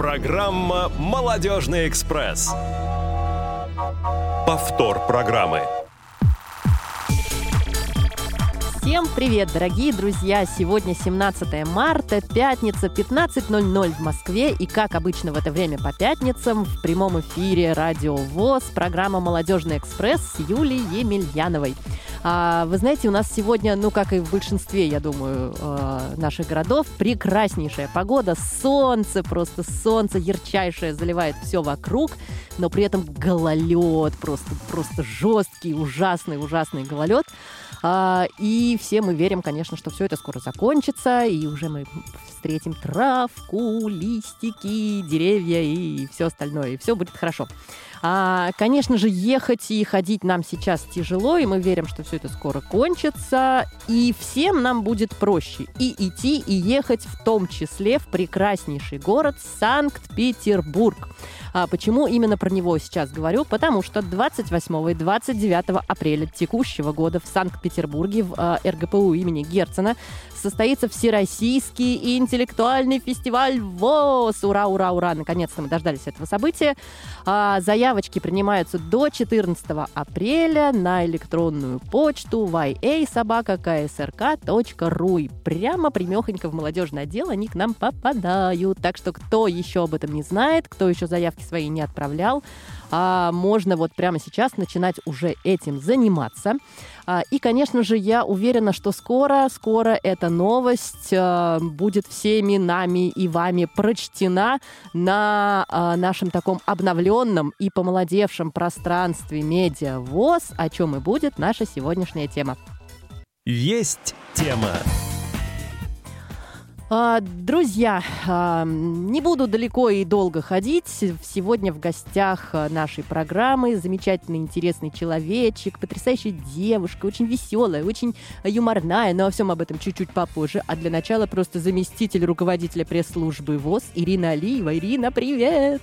Программа «Молодежный экспресс». Повтор программы. Всем привет, дорогие друзья! Сегодня 17 марта, пятница, 15.00 в Москве. И, как обычно в это время по пятницам, в прямом эфире Радио ВОЗ, программа «Молодежный экспресс» с Юлией Емельяновой. А, вы знаете, у нас сегодня, ну, как и в большинстве, я думаю, э, наших городов, прекраснейшая погода, солнце, просто солнце ярчайшее заливает все вокруг, но при этом гололед, просто, просто жесткий, ужасный, ужасный гололед. А, и все мы верим, конечно, что все это скоро закончится, и уже мы встретим травку, листики, деревья и все остальное, и все будет хорошо. А, конечно же, ехать и ходить нам сейчас тяжело, и мы верим, что все это скоро кончится, и всем нам будет проще и идти, и ехать в том числе в прекраснейший город Санкт-Петербург. А почему именно про него сейчас говорю? Потому что 28 и 29 апреля текущего года в Санкт-Петербурге в э, РГПУ имени Герцена состоится Всероссийский интеллектуальный фестиваль ВОЗ. Ура, ура, ура! Наконец-то мы дождались этого события. А, заявочки принимаются до 14 апреля на электронную почту ya.собака.ksrk.ru. И прямо примехонько в молодежное отдел они к нам попадают. Так что кто еще об этом не знает, кто еще заявки свои не отправлял, а, можно вот прямо сейчас начинать уже этим заниматься. А, и, конечно же, я уверена, что скоро, скоро эта новость а, будет всеми нами и вами прочтена на а, нашем таком обновленном и помолодевшем пространстве Медиавоз, о чем и будет наша сегодняшняя тема. Есть тема. А, друзья, а, не буду далеко и долго ходить. Сегодня в гостях а, нашей программы замечательный, интересный человечек, потрясающая девушка, очень веселая, очень юморная, но о всем об этом чуть-чуть попозже. А для начала просто заместитель руководителя пресс-службы ВОЗ Ирина Алиева. Ирина, привет!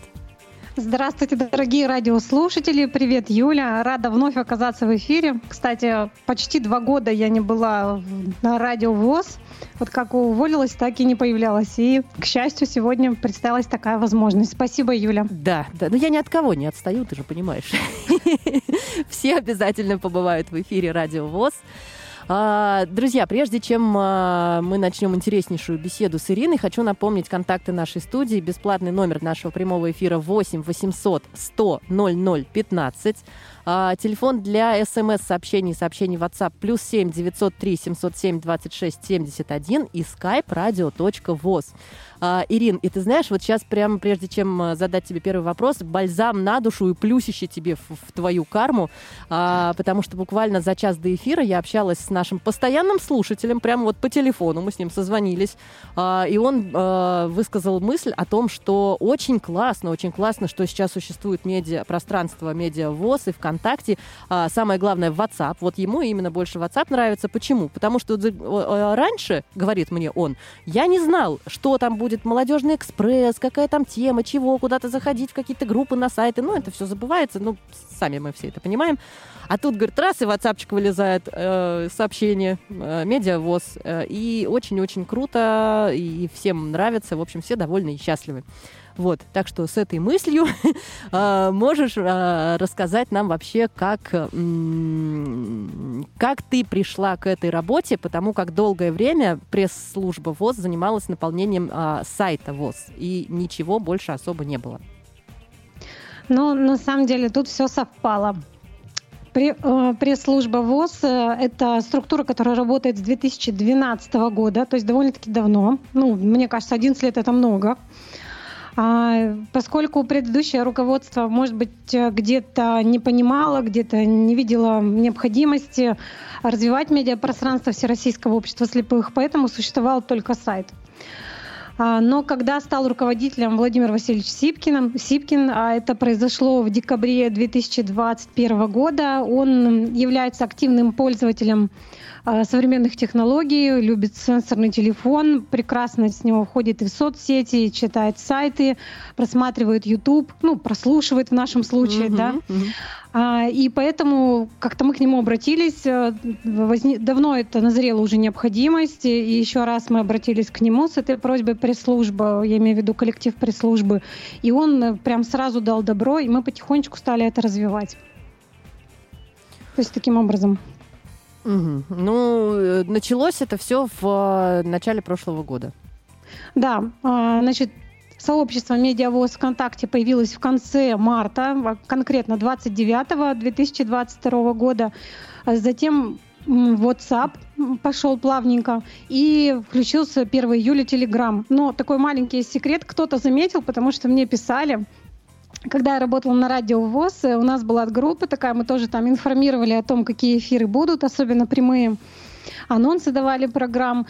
Здравствуйте, дорогие радиослушатели. Привет, Юля. Рада вновь оказаться в эфире. Кстати, почти два года я не была на радио ВОЗ. Вот как уволилась, так и не появлялась. И, к счастью, сегодня представилась такая возможность. Спасибо, Юля. Да, да. Но я ни от кого не отстаю, ты же понимаешь. Все обязательно побывают в эфире радио ВОЗ. А, друзья, прежде чем а, мы начнем интереснейшую беседу с Ириной, хочу напомнить контакты нашей студии. Бесплатный номер нашего прямого эфира 8 800 100 00 15. А, телефон для смс-сообщений, сообщений WhatsApp плюс 7 903 707 26 71 и skype radio.voz. А, Ирин, и ты знаешь, вот сейчас прямо прежде чем а, задать тебе первый вопрос, бальзам на душу и плюсище тебе в, в твою карму, а, потому что буквально за час до эфира я общалась с нашим постоянным слушателем, прямо вот по телефону мы с ним созвонились, а, и он а, высказал мысль о том, что очень классно, очень классно, что сейчас существует медиа, пространство медиа-ВОЗ и ВКонтакте, а, самое главное, WhatsApp. Вот ему именно больше WhatsApp нравится. Почему? Потому что раньше, говорит мне он, я не знал, что там будет молодежный экспресс, какая там тема, чего, куда-то заходить в какие-то группы на сайты. Ну, это все забывается, ну, сами мы все это понимаем. А тут, говорит, раз, и в WhatsApp вылезает э, сообщение, э, медиавоз. Э, и очень-очень круто, и всем нравится. В общем, все довольны и счастливы. Вот, так что с этой мыслью э, можешь э, рассказать нам вообще, как, как ты пришла к этой работе, потому как долгое время пресс-служба ВОЗ занималась наполнением э, сайта ВОЗ, и ничего больше особо не было. Ну, на самом деле тут все совпало. Пресс-служба ВОЗ – это структура, которая работает с 2012 года, то есть довольно-таки давно. Ну, мне кажется, 11 лет – это много. А, поскольку предыдущее руководство, может быть, где-то не понимало, где-то не видело необходимости развивать медиапространство Всероссийского общества слепых, поэтому существовал только сайт. А, но когда стал руководителем Владимир Васильевич Сипкин, Сипкин, а это произошло в декабре 2021 года, он является активным пользователем современных технологий, любит сенсорный телефон, прекрасно с него входит и в соцсети, читает сайты, просматривает YouTube, ну, прослушивает в нашем случае, uh-huh, да. Uh-huh. А, и поэтому как-то мы к нему обратились. Э, возне... Давно это назрела уже необходимость. И еще раз мы обратились к нему с этой просьбой пресс-служба, я имею в виду коллектив пресс-службы. И он э, прям сразу дал добро, и мы потихонечку стали это развивать. То есть таким образом. Угу. Ну, э, началось это все в начале прошлого года. Да, а, значит, Сообщество «Медиавоз ВКонтакте» появилось в конце марта, конкретно 29 2022 года. Затем WhatsApp пошел плавненько, и включился 1 июля Telegram. Но такой маленький секрет кто-то заметил, потому что мне писали, когда я работала на радио ВОЗ, у нас была группа такая, мы тоже там информировали о том, какие эфиры будут, особенно прямые анонсы давали программ,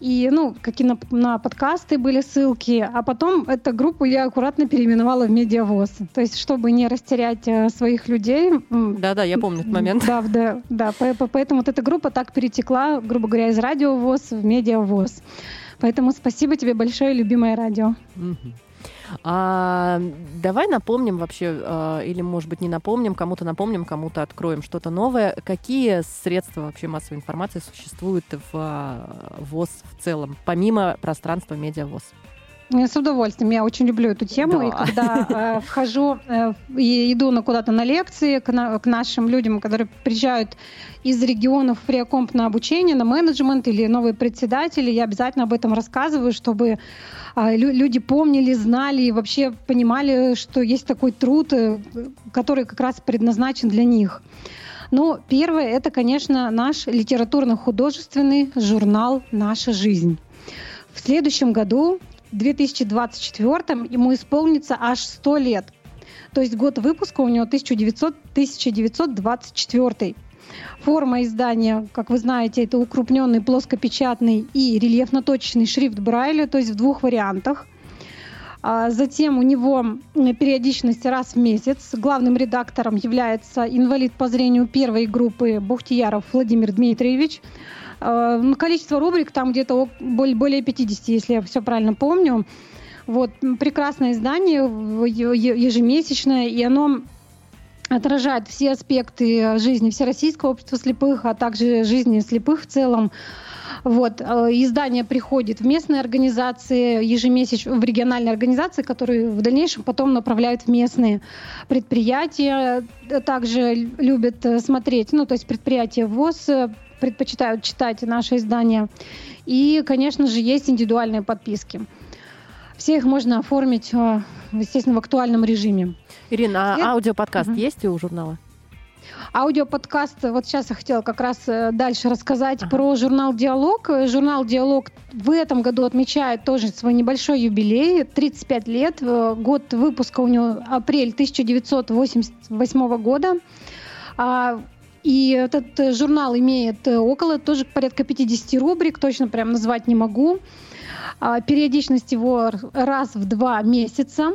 и, ну, какие на, на подкасты были ссылки, а потом эту группу я аккуратно переименовала в Медиавоз, то есть чтобы не растерять э, своих людей. Да-да, я помню этот момент. Да, да, да, поэтому вот эта группа так перетекла, грубо говоря, из радиовоз в Медиавоз. Поэтому спасибо тебе большое, любимое радио. Угу. А, давай напомним вообще, а, или, может быть, не напомним, кому-то напомним, кому-то откроем что-то новое. Какие средства вообще массовой информации существуют в а, ВОЗ в целом, помимо пространства медиавоз? С удовольствием. Я очень люблю эту тему. Да. И когда э, вхожу э, и иду на куда-то на лекции к, на, к нашим людям, которые приезжают из регионов в Приокомп на обучение, на менеджмент или новые председатели, я обязательно об этом рассказываю, чтобы э, люди помнили, знали и вообще понимали, что есть такой труд, э, который как раз предназначен для них. Ну, первое, это, конечно, наш литературно-художественный журнал «Наша жизнь». В следующем году 2024 ему исполнится аж 100 лет. То есть год выпуска у него 1900, 1924. Форма издания, как вы знаете, это укрупненный плоскопечатный и рельефно-точечный шрифт Брайля, то есть в двух вариантах. А затем у него периодичность раз в месяц. Главным редактором является инвалид по зрению первой группы Бухтияров Владимир Дмитриевич. Э, количество рубрик там где-то более 50, если я все правильно помню. Вот, прекрасное издание, ежемесячное, и оно отражает все аспекты жизни Всероссийского общества слепых, а также жизни слепых в целом. Вот. Э, издание приходит в местные организации, ежемесячно в региональные организации, которые в дальнейшем потом направляют в местные предприятия. Также любят смотреть, ну, то есть предприятия ВОЗ предпочитают читать наши издания. И, конечно же, есть индивидуальные подписки. Все их можно оформить, э, естественно, в актуальном режиме. Ирина, а аудиоподкаст угу. есть у журнала? Аудиоподкаст, вот сейчас я хотела как раз э, дальше рассказать ага. про журнал «Диалог». Журнал «Диалог» в этом году отмечает тоже свой небольшой юбилей, 35 лет. Э, год выпуска у него апрель 1988 года. И этот э, журнал имеет э, около тоже порядка 50 рубрик, точно прям назвать не могу. А, периодичность его раз в два месяца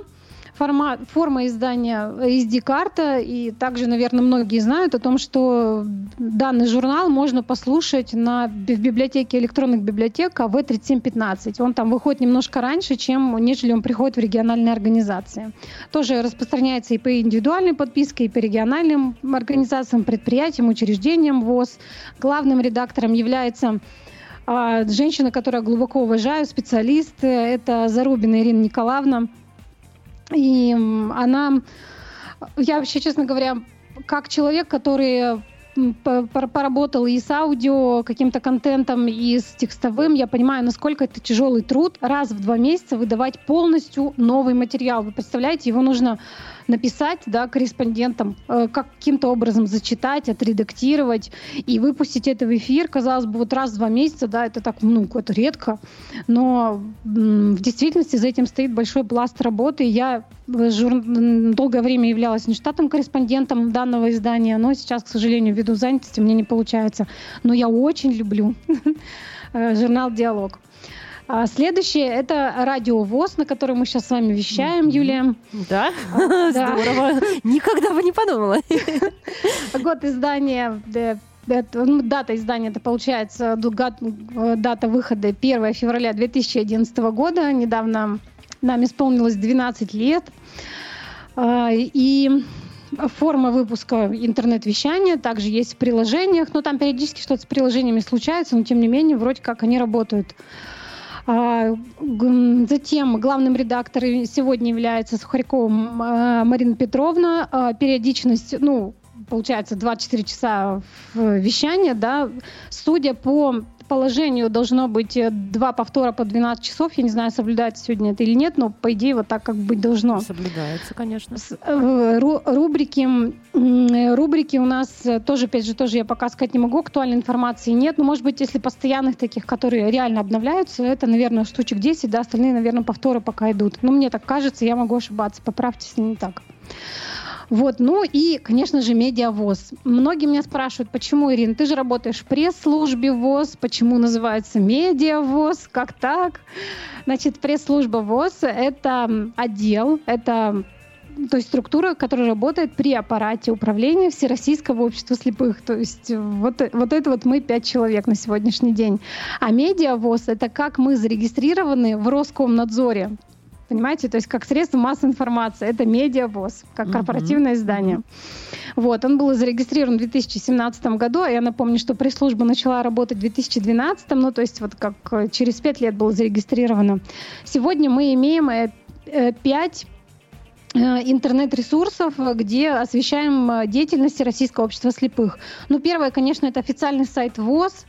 формат, форма издания SD-карта, и также, наверное, многие знают о том, что данный журнал можно послушать на, в библиотеке электронных библиотек АВ-3715. Он там выходит немножко раньше, чем нежели он приходит в региональные организации. Тоже распространяется и по индивидуальной подписке, и по региональным организациям, предприятиям, учреждениям ВОЗ. Главным редактором является а, женщина, которую глубоко уважаю, специалист. Это Зарубина Ирина Николаевна. И она, я вообще, честно говоря, как человек, который поработал и с аудио, каким-то контентом, и с текстовым, я понимаю, насколько это тяжелый труд раз в два месяца выдавать полностью новый материал. Вы представляете, его нужно написать да, корреспондентам, э, каким-то образом зачитать, отредактировать и выпустить это в эфир. Казалось бы, вот раз в два месяца, да, это так, ну, это редко, но в действительности за этим стоит большой пласт работы. Я жур... долгое время являлась нештатным корреспондентом данного издания, но сейчас, к сожалению, ввиду занятости мне не получается. Но я очень люблю э, журнал «Диалог». А следующее — это радио ВОЗ, на котором мы сейчас с вами вещаем, Юлия. Да? А, Здорово. Никогда бы не подумала. Год издания ну, дата издания, это получается дата выхода 1 февраля 2011 года. Недавно нам исполнилось 12 лет. А, и форма выпуска интернет-вещания, также есть в приложениях, но там периодически что-то с приложениями случается, но тем не менее вроде как они работают. А, затем главным редактором сегодня является Сухарькова Марина Петровна. А, периодичность, ну, получается, 24 часа вещания, да, судя по положению должно быть э, два повтора по 12 часов. Я не знаю, соблюдается сегодня это или нет, но по идее вот так как быть должно. Соблюдается, конечно. Э, рубрики, рубрики у нас э, тоже, опять же, тоже я пока сказать не могу, актуальной информации нет. Но, может быть, если постоянных таких, которые реально обновляются, это, наверное, штучек 10, да, остальные, наверное, повторы пока идут. Но мне так кажется, я могу ошибаться. Поправьте, если не так. Вот, ну и, конечно же, медиавоз. Многие меня спрашивают, почему, Ирина, ты же работаешь в пресс-службе ВОЗ, почему называется медиавоз, как так? Значит, пресс-служба ВОЗ — это отдел, это то есть структура, которая работает при аппарате управления Всероссийского общества слепых. То есть вот, вот это вот мы пять человек на сегодняшний день. А медиавоз — это как мы зарегистрированы в Роскомнадзоре. Понимаете, то есть как средство массовой информации. Это медиавоз, как корпоративное uh-huh. издание. Вот, он был зарегистрирован в 2017 году, я напомню, что пресс-служба начала работать в 2012, ну то есть вот как э, через пять лет было зарегистрировано. Сегодня мы имеем э, э, пять интернет-ресурсов, где освещаем деятельность Российского общества слепых. Ну, первое, конечно, это официальный сайт ВОЗ,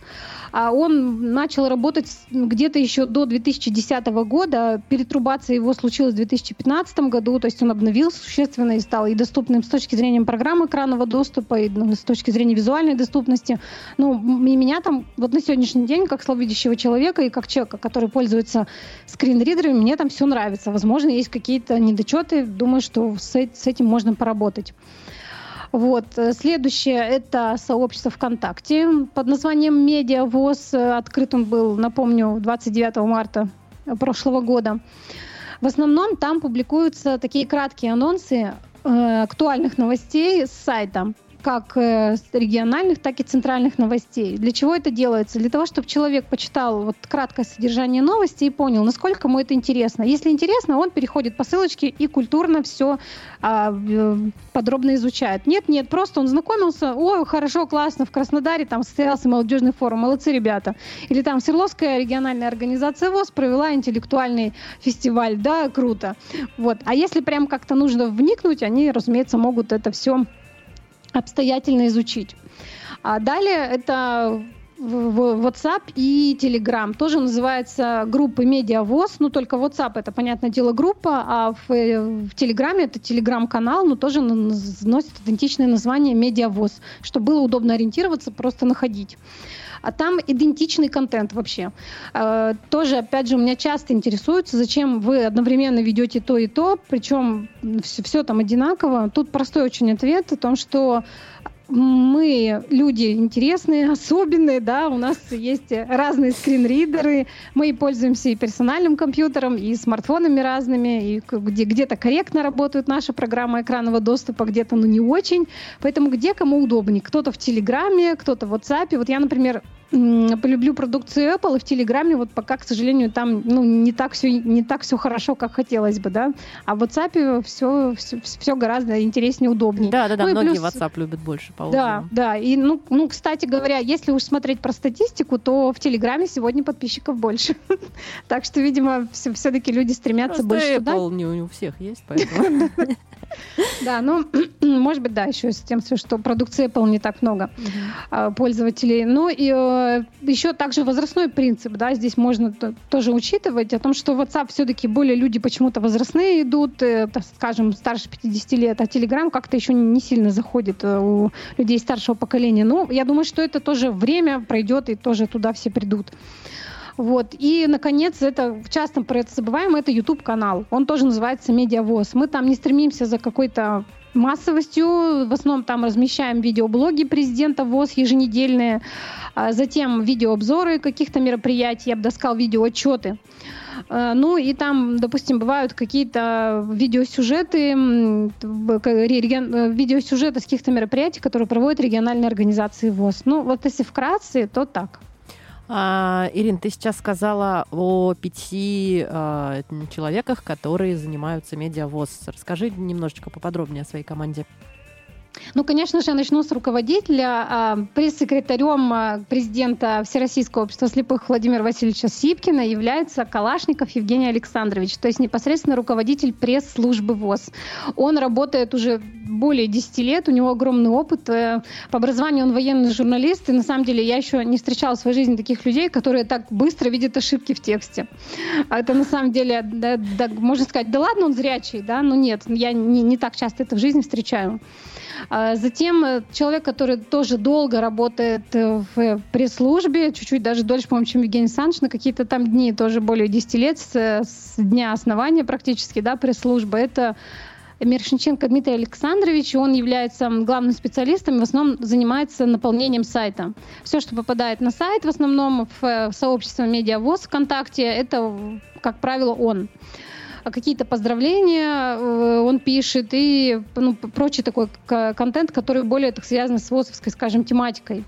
а он начал работать где-то еще до 2010 года. Перетрубация его случилась в 2015 году, то есть он обновился существенно и стал и доступным с точки зрения программы экранного доступа, и ну, с точки зрения визуальной доступности. Ну, и меня там вот на сегодняшний день, как слабовидящего человека и как человека, который пользуется скринридерами, мне там все нравится. Возможно, есть какие-то недочеты. Думаю, что с, этим можно поработать. Вот. Следующее – это сообщество ВКонтакте под названием «Медиавоз». Открыт он был, напомню, 29 марта прошлого года. В основном там публикуются такие краткие анонсы э, актуальных новостей с сайта как э, региональных, так и центральных новостей. Для чего это делается? Для того, чтобы человек почитал вот краткое содержание новости и понял, насколько ему это интересно. Если интересно, он переходит по ссылочке и культурно все а, э, подробно изучает. Нет, нет, просто он знакомился, ой, хорошо, классно, в Краснодаре там состоялся молодежный форум, молодцы ребята. Или там Свердловская региональная организация ВОЗ провела интеллектуальный фестиваль, да, круто. Вот. А если прям как-то нужно вникнуть, они, разумеется, могут это все обстоятельно изучить. А далее это WhatsApp и Telegram. Тоже называется группы Медиавоз, но только WhatsApp это, понятное дело, группа, а в, в Telegram это Telegram-канал, но тоже носит идентичное название Медиавоз, чтобы было удобно ориентироваться, просто находить. А там идентичный контент вообще. Э, тоже, опять же, у меня часто интересуются, зачем вы одновременно ведете то и то, причем все, все там одинаково. Тут простой очень ответ о том, что мы люди интересные, особенные, да, у нас есть разные скринридеры, мы пользуемся и персональным компьютером, и смартфонами разными, и где, где-то корректно работают наши программы экранного доступа, где-то, ну, не очень, поэтому где кому удобнее, кто-то в Телеграме, кто-то в WhatsApp, вот я, например, полюблю продукцию Apple, и в Телеграме вот пока, к сожалению, там ну, не, так все, не так все хорошо, как хотелось бы, да. А в WhatsApp все, все, все гораздо интереснее, удобнее. Да, да, да, ну, многие плюс... WhatsApp любят больше по Да, да. И, ну, ну, кстати говоря, если уж смотреть про статистику, то в Телеграме сегодня подписчиков больше. так что, видимо, все-таки люди стремятся больше Apple туда. не у всех есть, поэтому... Да, ну, может быть, да, еще с тем, что продукции Apple не так много uh-huh. пользователей. Ну, и э, еще также возрастной принцип, да, здесь можно тоже учитывать о том, что WhatsApp все-таки более люди почему-то возрастные идут, э, скажем, старше 50 лет, а Telegram как-то еще не сильно заходит э, у людей старшего поколения. Ну, я думаю, что это тоже время пройдет, и тоже туда все придут. Вот. И, наконец, это часто про это забываем, это YouTube-канал. Он тоже называется «Медиавоз». Мы там не стремимся за какой-то массовостью. В основном там размещаем видеоблоги президента ВОЗ еженедельные, а затем видеообзоры каких-то мероприятий, я бы сказал, видеоотчеты. А, ну и там, допустим, бывают какие-то видеосюжеты, видеосюжеты с каких-то мероприятий, которые проводят региональные организации ВОЗ. Ну вот если вкратце, то так. А, Ирин, ты сейчас сказала о пяти а, человеках, которые занимаются медиавоз. Расскажи немножечко поподробнее о своей команде. Ну, конечно же, я начну с руководителя, а, пресс-секретарем а, президента Всероссийского общества слепых Владимира Васильевича Сипкина является Калашников Евгений Александрович, то есть непосредственно руководитель пресс-службы ВОЗ. Он работает уже более 10 лет, у него огромный опыт. Э, по образованию он военный журналист, и на самом деле я еще не встречала в своей жизни таких людей, которые так быстро видят ошибки в тексте. Это на самом деле, да, да, можно сказать, да ладно, он зрячий, да, но нет, я не, не так часто это в жизни встречаю. А затем э, человек, который тоже долго работает э, в пресс-службе, чуть-чуть даже дольше, по-моему, чем Евгений Александрович, на какие-то там дни, тоже более 10 лет с, дня основания практически, да, пресс-службы. Это Мершинченко Дмитрий Александрович, он является главным специалистом, в основном занимается наполнением сайта. Все, что попадает на сайт, в основном в э, сообщество Медиавоз ВКонтакте, это, как правило, он. А какие-то поздравления э, он пишет и ну, прочий такой контент, который более так связан с ВОЗовской, скажем, тематикой.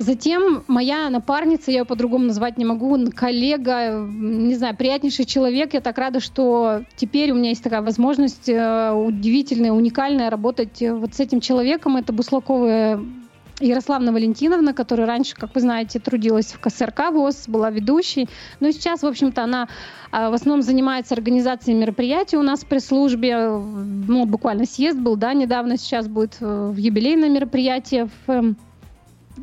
Затем моя напарница, я ее по-другому назвать не могу, коллега, не знаю, приятнейший человек. Я так рада, что теперь у меня есть такая возможность э, удивительная, уникальная работать вот с этим человеком. Это Буслакова Ярославна Валентиновна, которая раньше, как вы знаете, трудилась в КСРК ВОЗ, была ведущей. Но сейчас, в общем-то, она а, в основном занимается организацией мероприятий у нас в пресс-службе. Ну, буквально съезд был, да, недавно сейчас будет э, в юбилейное мероприятие в эм,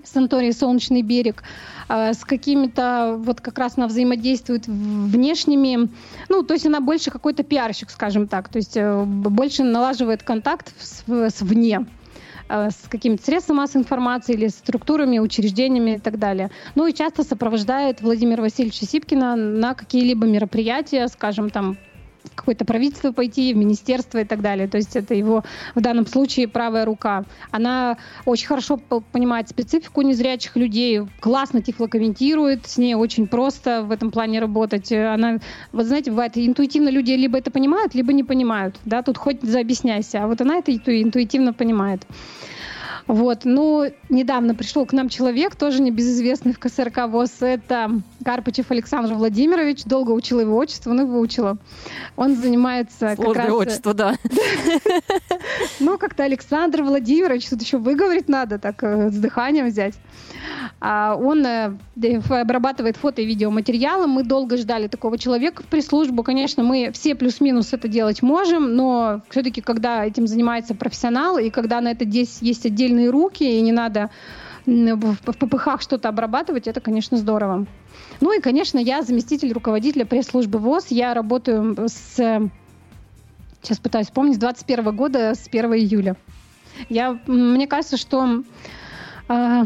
санатории «Солнечный берег», а, с какими-то, вот как раз она взаимодействует внешними, ну, то есть она больше какой-то пиарщик, скажем так, то есть э, больше налаживает контакт с, с вне. Э, с какими-то средствами массовой информации или структурами, учреждениями и так далее. Ну и часто сопровождает Владимира Васильевича Сипкина на какие-либо мероприятия, скажем, там какое-то правительство пойти, в министерство и так далее. То есть это его в данном случае правая рука. Она очень хорошо понимает специфику незрячих людей, классно тифлокомментирует, с ней очень просто в этом плане работать. Она, вот знаете, бывает интуитивно люди либо это понимают, либо не понимают. Да, тут хоть заобъясняйся, а вот она это интуитивно понимает. Вот. Ну, недавно пришел к нам человек, тоже небезызвестный в КСРК ВОЗ. Это Карпачев Александр Владимирович. Долго учила его отчество, ну, выучила. Он занимается Сложное как раз... отчество, да. Ну, как-то Александр Владимирович, тут еще выговорить надо, так э, с дыханием взять. А он э, обрабатывает фото и видеоматериалы. Мы долго ждали такого человека в пресс-службу. Конечно, мы все плюс-минус это делать можем, но все-таки, когда этим занимается профессионал, и когда на это здесь есть отдельные руки, и не надо в ППХ что-то обрабатывать, это, конечно, здорово. Ну и, конечно, я заместитель руководителя пресс-службы ВОЗ. Я работаю с... Сейчас пытаюсь вспомнить, с 21 года, с 1 июля. Я, мне кажется, что э,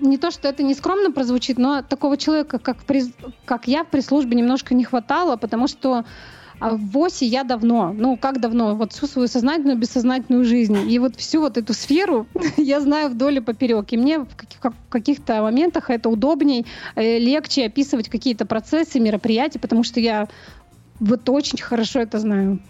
не то, что это не скромно прозвучит, но такого человека, как, при, как я в пресс-службе, немножко не хватало, потому что а в ВОСе я давно, ну как давно, вот всю свою сознательную, бессознательную жизнь. И вот всю вот эту сферу я знаю вдоль и поперек. И мне в каких-то моментах это удобней, э, легче описывать какие-то процессы, мероприятия, потому что я вот очень хорошо это знаю.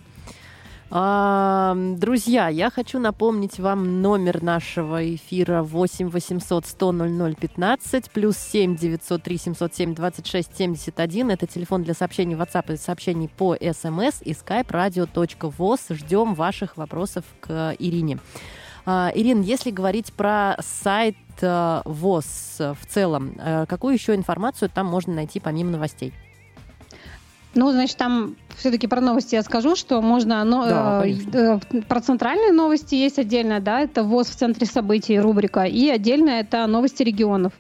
Друзья, я хочу напомнить вам номер нашего эфира 8 800 100 00 15 плюс 7 903 707 26 71. Это телефон для сообщений WhatsApp и сообщений по SMS и skype radio.voz. Ждем ваших вопросов к Ирине. А, Ирин, если говорить про сайт э, ВОЗ в целом, э, какую еще информацию там можно найти помимо новостей? Ну, значит, там все-таки про новости я скажу, что можно но, да, э, э, про центральные новости есть отдельно, да, это ВОЗ в центре событий рубрика, и отдельно это новости регионов.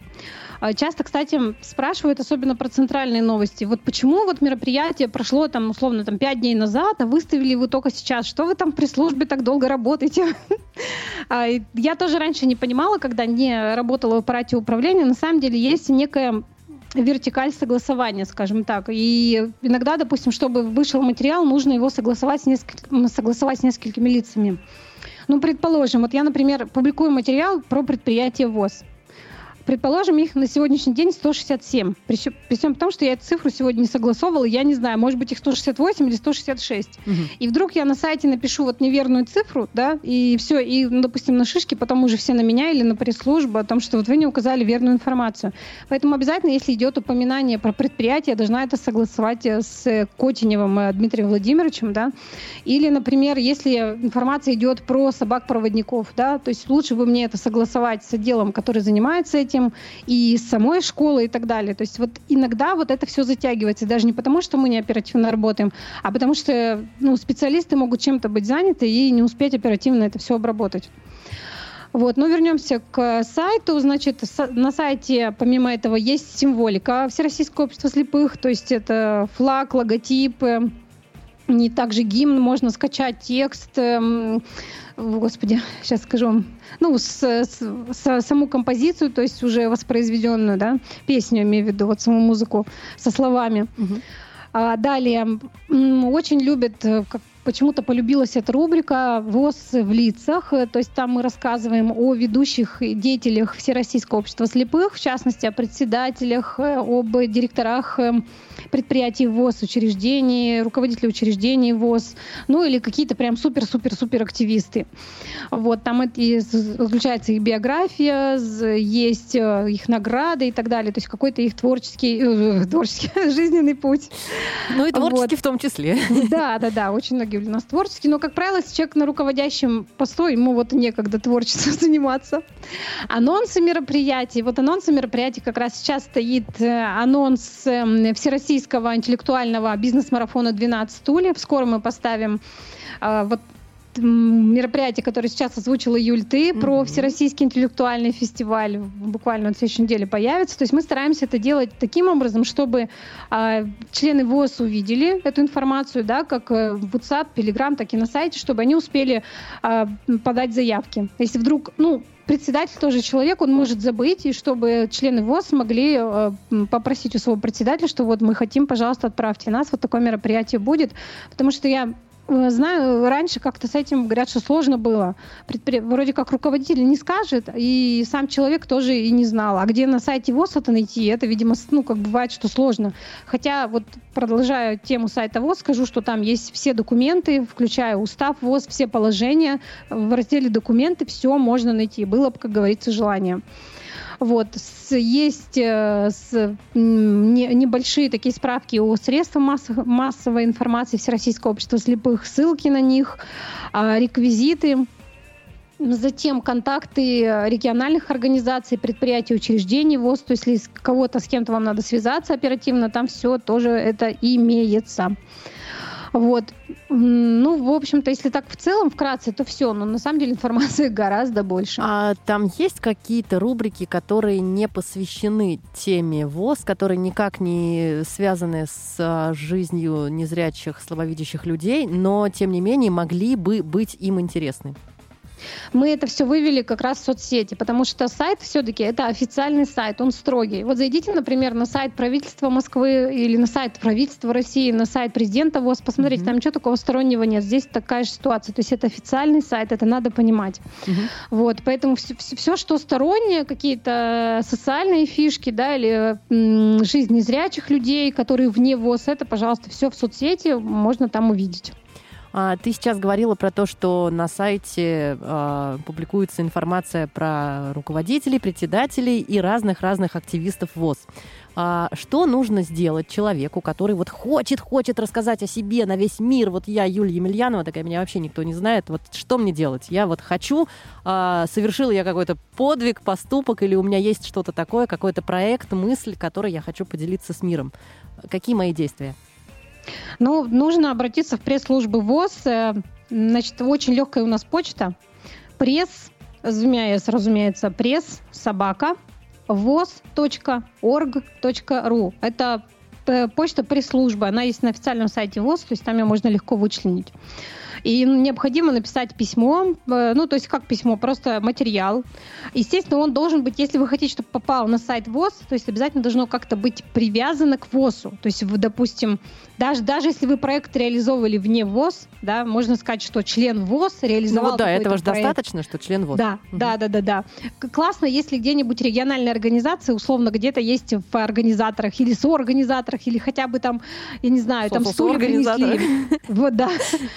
А часто, кстати, спрашивают особенно про центральные новости. Вот почему вот мероприятие прошло там условно там пять дней назад, а выставили вы только сейчас? Что вы там при службе так долго работаете? А, я тоже раньше не понимала, когда не работала в аппарате управления. На самом деле есть некая вертикаль согласования, скажем так. И иногда, допустим, чтобы вышел материал, нужно его согласовать с, несколькими, согласовать с несколькими лицами. Ну, предположим, вот я, например, публикую материал про предприятие ВОЗ. Предположим, их на сегодняшний день 167. При, всем том, что я эту цифру сегодня не согласовывала, я не знаю, может быть, их 168 или 166. Угу. И вдруг я на сайте напишу вот неверную цифру, да, и все, и, ну, допустим, на шишке потом уже все на меня или на пресс-службу о том, что вот вы не указали верную информацию. Поэтому обязательно, если идет упоминание про предприятие, я должна это согласовать э, с Котиневым э, Дмитрием Владимировичем, да. Или, например, если информация идет про собак-проводников, да, то есть лучше бы мне это согласовать с отделом, который занимается этим, этим, и с самой школы и так далее. То есть вот иногда вот это все затягивается, даже не потому, что мы не оперативно работаем, а потому что ну, специалисты могут чем-то быть заняты и не успеть оперативно это все обработать. Вот, но вернемся к сайту. Значит, на сайте помимо этого есть символика Всероссийского общества слепых, то есть это флаг, логотипы, не также гимн, можно скачать текст, эм, господи, сейчас скажу вам, ну, с, с, с, саму композицию, то есть уже воспроизведенную, да, песню, имею в виду, вот саму музыку со словами. Угу. А, далее, очень любят, э, как почему-то полюбилась эта рубрика «ВОЗ в лицах». То есть там мы рассказываем о ведущих деятелях Всероссийского общества слепых, в частности, о председателях, э, об директорах эм, предприятий ВОЗ, учреждений, руководители учреждений ВОЗ, ну или какие-то прям супер-супер-супер активисты. Вот, там это заключается их биография, есть э, их награды и так далее, то есть какой-то их творческий, э, творческий жизненный путь. Ну и творческий вот. в том числе. Да, да, да, очень многие у нас творческие, но, как правило, если человек на руководящем посту, ему вот некогда творчеством заниматься. Анонсы мероприятий. Вот анонсы мероприятий как раз сейчас стоит э, анонс эм, Всероссийского всероссийского интеллектуального бизнес-марафона «12 стульев». Скоро мы поставим э, вот мероприятие, которое сейчас озвучил Юль ты, mm-hmm. про Всероссийский интеллектуальный фестиваль, буквально на следующей неделе появится. То есть мы стараемся это делать таким образом, чтобы э, члены ВОЗ увидели эту информацию, да, как э, в WhatsApp, Telegram, так и на сайте, чтобы они успели э, подать заявки. Если вдруг, ну, председатель тоже человек, он может забыть, и чтобы члены ВОЗ могли э, попросить у своего председателя, что вот мы хотим, пожалуйста, отправьте нас, вот такое мероприятие будет, потому что я знаю, раньше как-то с этим говорят, что сложно было. Предпри... Вроде как руководитель не скажет, и сам человек тоже и не знал. А где на сайте ВОЗ это найти, это, видимо, ну, как бывает, что сложно. Хотя вот продолжая тему сайта ВОЗ, скажу, что там есть все документы, включая устав ВОЗ, все положения. В разделе «Документы» все можно найти. Было бы, как говорится, желание. Вот. С, есть э, с, не, небольшие такие справки о средствах масс, массовой информации Всероссийского общества слепых, ссылки на них, э, реквизиты. Затем контакты региональных организаций, предприятий, учреждений ВОЗ. То есть если кого-то с кем-то вам надо связаться оперативно, там все тоже это имеется. Вот. Ну, в общем-то, если так в целом, вкратце, то все. Но на самом деле информации гораздо больше. А там есть какие-то рубрики, которые не посвящены теме ВОЗ, которые никак не связаны с а, жизнью незрячих, слабовидящих людей, но, тем не менее, могли бы быть им интересны? Мы это все вывели как раз в соцсети, потому что сайт все-таки это официальный сайт, он строгий. Вот зайдите, например, на сайт правительства Москвы или на сайт правительства России, на сайт президента ВОЗ, посмотрите, mm-hmm. там ничего такого стороннего нет. Здесь такая же ситуация. То есть это официальный сайт, это надо понимать. Mm-hmm. Вот, поэтому все, все, что стороннее, какие-то социальные фишки, да, или м, жизнь незрячих людей, которые вне ВОЗ, это, пожалуйста, все в соцсети, можно там увидеть. А, ты сейчас говорила про то, что на сайте а, публикуется информация про руководителей, председателей и разных-разных активистов ВОЗ. А, что нужно сделать человеку, который вот хочет, хочет рассказать о себе на весь мир? Вот я, Юлия Емельянова, такая меня вообще никто не знает. Вот что мне делать? Я вот хочу, а, совершил я какой-то подвиг, поступок, или у меня есть что-то такое, какой-то проект, мысль, которой я хочу поделиться с миром. Какие мои действия? Ну, нужно обратиться в пресс-службу ВОЗ. Э, значит, очень легкая у нас почта. Пресс, разумеется, разумеется, пресс, собака, voz.org.ru. Это э, почта пресс-службы. Она есть на официальном сайте ВОЗ, то есть там ее можно легко вычленить. И необходимо написать письмо, э, ну, то есть как письмо, просто материал. Естественно, он должен быть, если вы хотите, чтобы попал на сайт ВОЗ, то есть обязательно должно как-то быть привязано к ВОЗу. То есть, допустим, даже, даже если вы проект реализовывали вне ВОЗ, да, можно сказать, что член ВОЗ реализовал Ну вот да, этого же проект. достаточно, что член ВОЗ. Да, Мгм. да, да, да, да. Классно, если где-нибудь региональная организация, условно, где-то есть в организаторах или соорганизаторах, или хотя бы там, я не знаю, там Со- стулья соорганизаторах. принесли. Вот, да.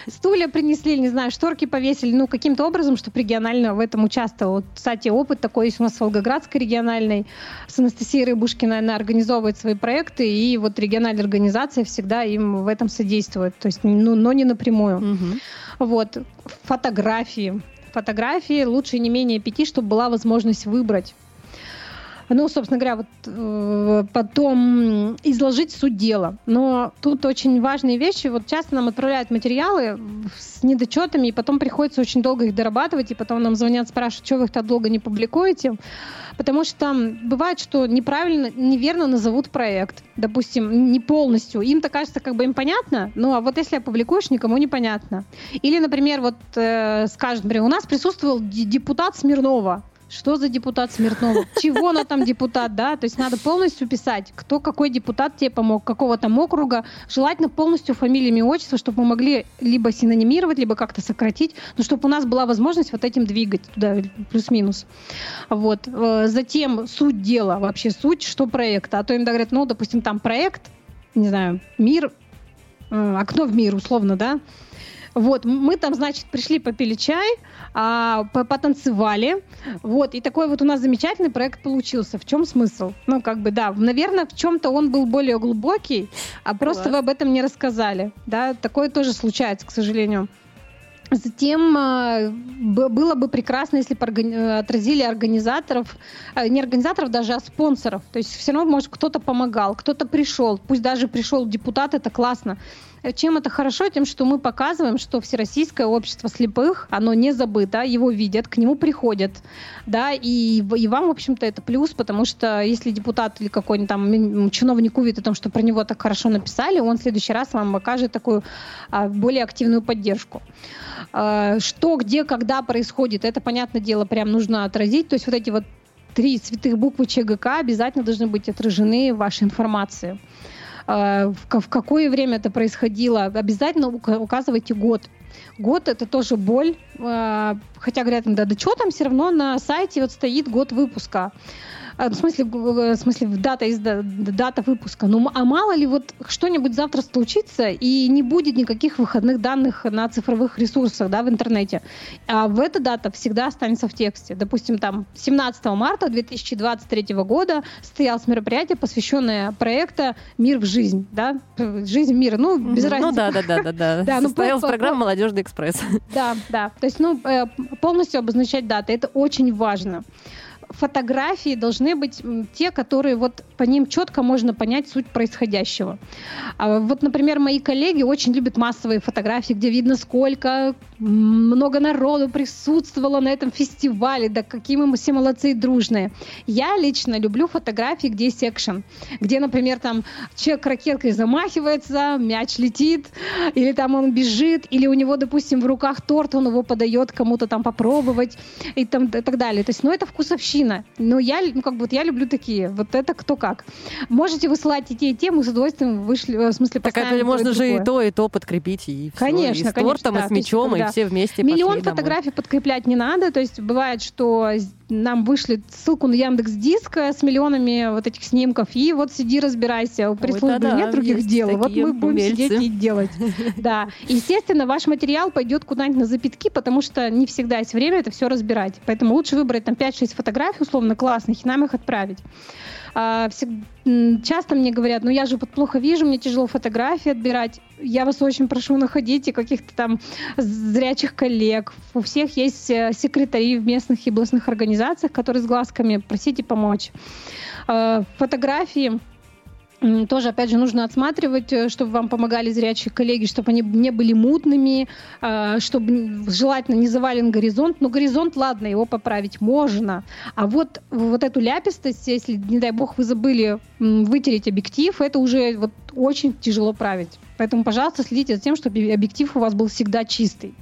Стулья принесли, не знаю, шторки повесили, ну, каким-то образом, чтобы регионально в этом участвовал. Вот, кстати, опыт такой есть у нас в Волгоградской региональной. С Анастасией Рыбушкиной она организовывает свои проекты, и вот региональная организация всегда им в этом содействует. То есть, ну, но не напрямую. Мгм. Вот. Фотографии. Фотографии лучше не менее пяти, чтобы была возможность выбрать. Ну, собственно говоря, вот э, потом изложить суть дела. Но тут очень важные вещи. Вот часто нам отправляют материалы с недочетами, и потом приходится очень долго их дорабатывать, и потом нам звонят, спрашивают, что вы их так долго не публикуете. Потому что там бывает, что неправильно, неверно назовут проект. Допустим, не полностью. Им-то кажется, как бы им понятно, ну а вот если опубликуешь, никому не понятно. Или, например, вот э, скажут, например, у нас присутствовал депутат Смирнова. Что за депутат Смирнова? Чего она там депутат, да? То есть надо полностью писать, кто какой депутат тебе помог, какого там округа. Желательно полностью фамилия, имя, отчество, чтобы мы могли либо синонимировать, либо как-то сократить, но чтобы у нас была возможность вот этим двигать туда плюс-минус. Вот. Э, Затем суть дела, вообще суть, что проекта. А то им говорят, ну, допустим, там проект, не знаю, мир, э, окно в мир, условно, да, вот, мы там, значит, пришли, попили чай, а, по- потанцевали, вот, и такой вот у нас замечательный проект получился. В чем смысл? Ну, как бы, да, наверное, в чем-то он был более глубокий, а просто Класс. вы об этом не рассказали, да, такое тоже случается, к сожалению. Затем б- было бы прекрасно, если бы отразили организаторов, э, не организаторов даже, а спонсоров. То есть все равно, может, кто-то помогал, кто-то пришел, пусть даже пришел депутат, это классно. Чем это хорошо? Тем, что мы показываем, что Всероссийское общество слепых, оно не забыто, его видят, к нему приходят, да, и, и вам, в общем-то, это плюс, потому что если депутат или какой-нибудь там чиновник увидит о том, что про него так хорошо написали, он в следующий раз вам окажет такую а, более активную поддержку. А, Что, где, когда происходит, это, понятное дело, прям нужно отразить. То есть вот эти вот три святых буквы ЧГК обязательно должны быть отражены в вашей информации. А, В ка- в какое время это происходило, обязательно ука- указывайте год. Год это тоже боль, а, хотя говорят, да, да что там, все равно на сайте вот стоит год выпуска. А, В смысле, в смысле дата, изда- дата выпуска. Ну, а мало ли вот что-нибудь завтра случится, и не будет никаких выходных данных на цифровых ресурсах, да, в интернете. А в эта дата всегда останется в тексте. Допустим, там 17 марта 2023 года состоялось мероприятие, посвященное проекта «Мир в жизнь», да, жизнь в мир, ну, без Мгм. разницы. Ну да, да, да, да, да. Да, ну, Состоялась по- по- программа «Молодежный экспресс». Да, да. То есть, ну, э, полностью обозначать даты. Это очень важно. Фотографии должны быть те, которые вот по ним четко можно понять суть происходящего. А вот, например, мои коллеги очень любят массовые фотографии, где видно, сколько много народу присутствовало на этом фестивале, да какие мы все молодцы и дружные. Я лично люблю фотографии, где есть экшен, где, например, там человек ракеткой замахивается, мяч летит, или там он бежит, или у него, допустим, в руках торт, он его подает кому-то там попробовать и, там, и так далее. То есть, ну, это вкусовщина. Но я, ну, как бы, вот я люблю такие. Вот это кто как. Можете высылать и те, и те, мы с удовольствием вышли, э, в смысле, Так это можно же и то, и то подкрепить. И всё, Конечно, и с конечно, тортом, да. и с есть, мечом, когда и все вместе Миллион пошли домой. фотографий подкреплять не надо. То есть бывает, что нам вышли ссылку на Яндекс Диск с миллионами вот этих снимков, и вот сиди разбирайся. У пресс-службы нет других дел. Вот мы будем умельцы. сидеть и делать. Да. Естественно, ваш материал пойдет куда-нибудь на запятки, потому что не всегда есть время это все разбирать. Поэтому лучше выбрать там 5-6 фотографий, условно, классных, и нам их отправить. А, Часто мне говорят, ну я же вот плохо вижу, мне тяжело фотографии отбирать. Я вас очень прошу, находите каких-то там зрячих коллег. У всех есть э, секретари в местных и областных организациях, которые с глазками, просите помочь. А, Фотографии тоже, опять же, нужно отсматривать, э, чтобы вам помогали зрячие коллеги, чтобы они не были мутными, э, чтобы желательно не завален горизонт. Но горизонт, ладно, его поправить можно. А вот, вот эту ляпистость, если, не дай бог, вы забыли вытереть объектив, это уже вот очень тяжело править. Поэтому, пожалуйста, следите за тем, чтобы объектив у вас был всегда чистый.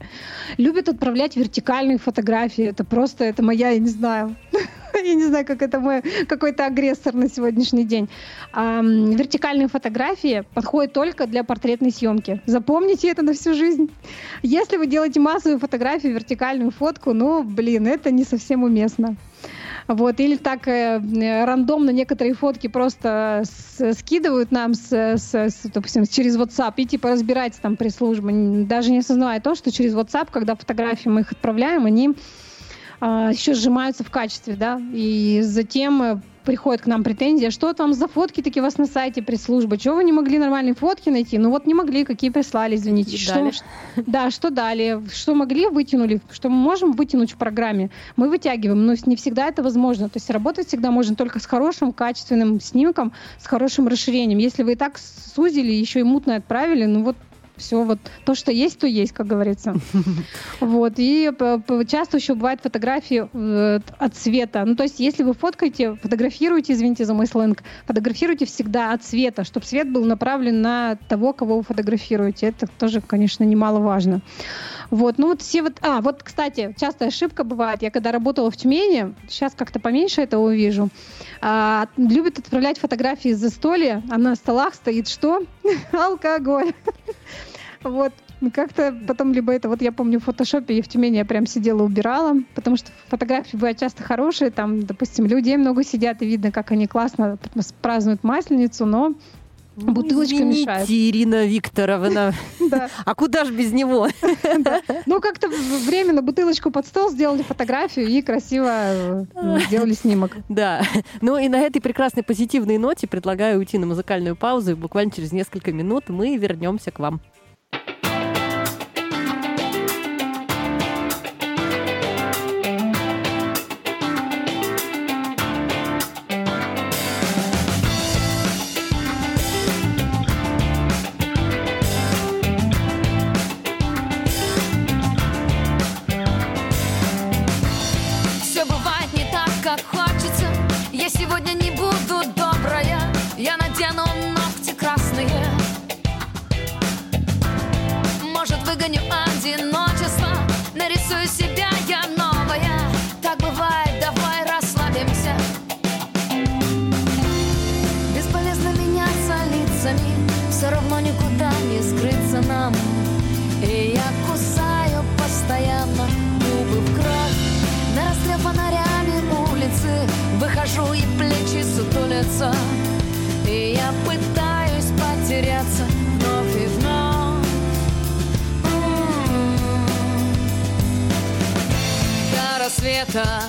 Любят отправлять вертикальные фотографии. Это просто, это моя, я не знаю, я не знаю, как это мой какой-то агрессор на сегодняшний день. Вертикальные фотографии подходят только для портретной съемки. Запомните это на всю жизнь. Если вы делаете массовую фотографию, вертикальную фотку, ну, блин, это не совсем уместно. Вот, или так э, рандомно некоторые фотки просто с, скидывают нам, с, с, с, допустим, через WhatsApp, и типа разбирается там пресс-служба, даже не осознавая то, что через WhatsApp, когда фотографии мы их отправляем, они а, еще сжимаются в качестве, да, и затем э, приходят к нам претензии, что там за фотки такие у вас на сайте пресс-службы, чего вы не могли нормальные фотки найти? Ну вот не могли, какие прислали, извините. Что, дали. Да, что дали, что могли, вытянули, что мы можем вытянуть в программе, мы вытягиваем, но не всегда это возможно. То есть работать всегда можно только с хорошим, качественным снимком, с хорошим расширением. Если вы и так сузили, еще и мутно отправили, ну вот все вот то, что есть, то есть, как говорится. Вот. И часто еще бывают фотографии э, от цвета. Ну, то есть, если вы фоткаете, фотографируете, извините за мой сленг, фотографируйте всегда от цвета, чтобы свет был направлен на того, кого вы фотографируете. Это тоже, конечно, немаловажно. Вот, ну вот все вот... А, вот, кстати, частая ошибка бывает. Я когда работала в Тюмени, сейчас как-то поменьше этого вижу, а, любят отправлять фотографии из застолья, а на столах стоит что? Алкоголь. Вот. Как-то потом либо это, вот я помню в фотошопе и в Тюмени я прям сидела убирала, потому что фотографии бывают часто хорошие, там, допустим, людей много сидят и видно, как они классно празднуют Масленицу, но ну, Бутылочка Извините, мешает. Ирина Викторовна. А куда же без него? Ну, как-то временно бутылочку под стол, сделали фотографию и красиво э, сделали снимок. Да. Ну и на этой прекрасной позитивной ноте предлагаю уйти на музыкальную паузу, и буквально через несколько минут мы вернемся к вам. дрожу и плечи сутулятся И я пытаюсь потеряться вновь и вновь М. До рассвета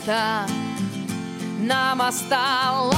лета нам осталось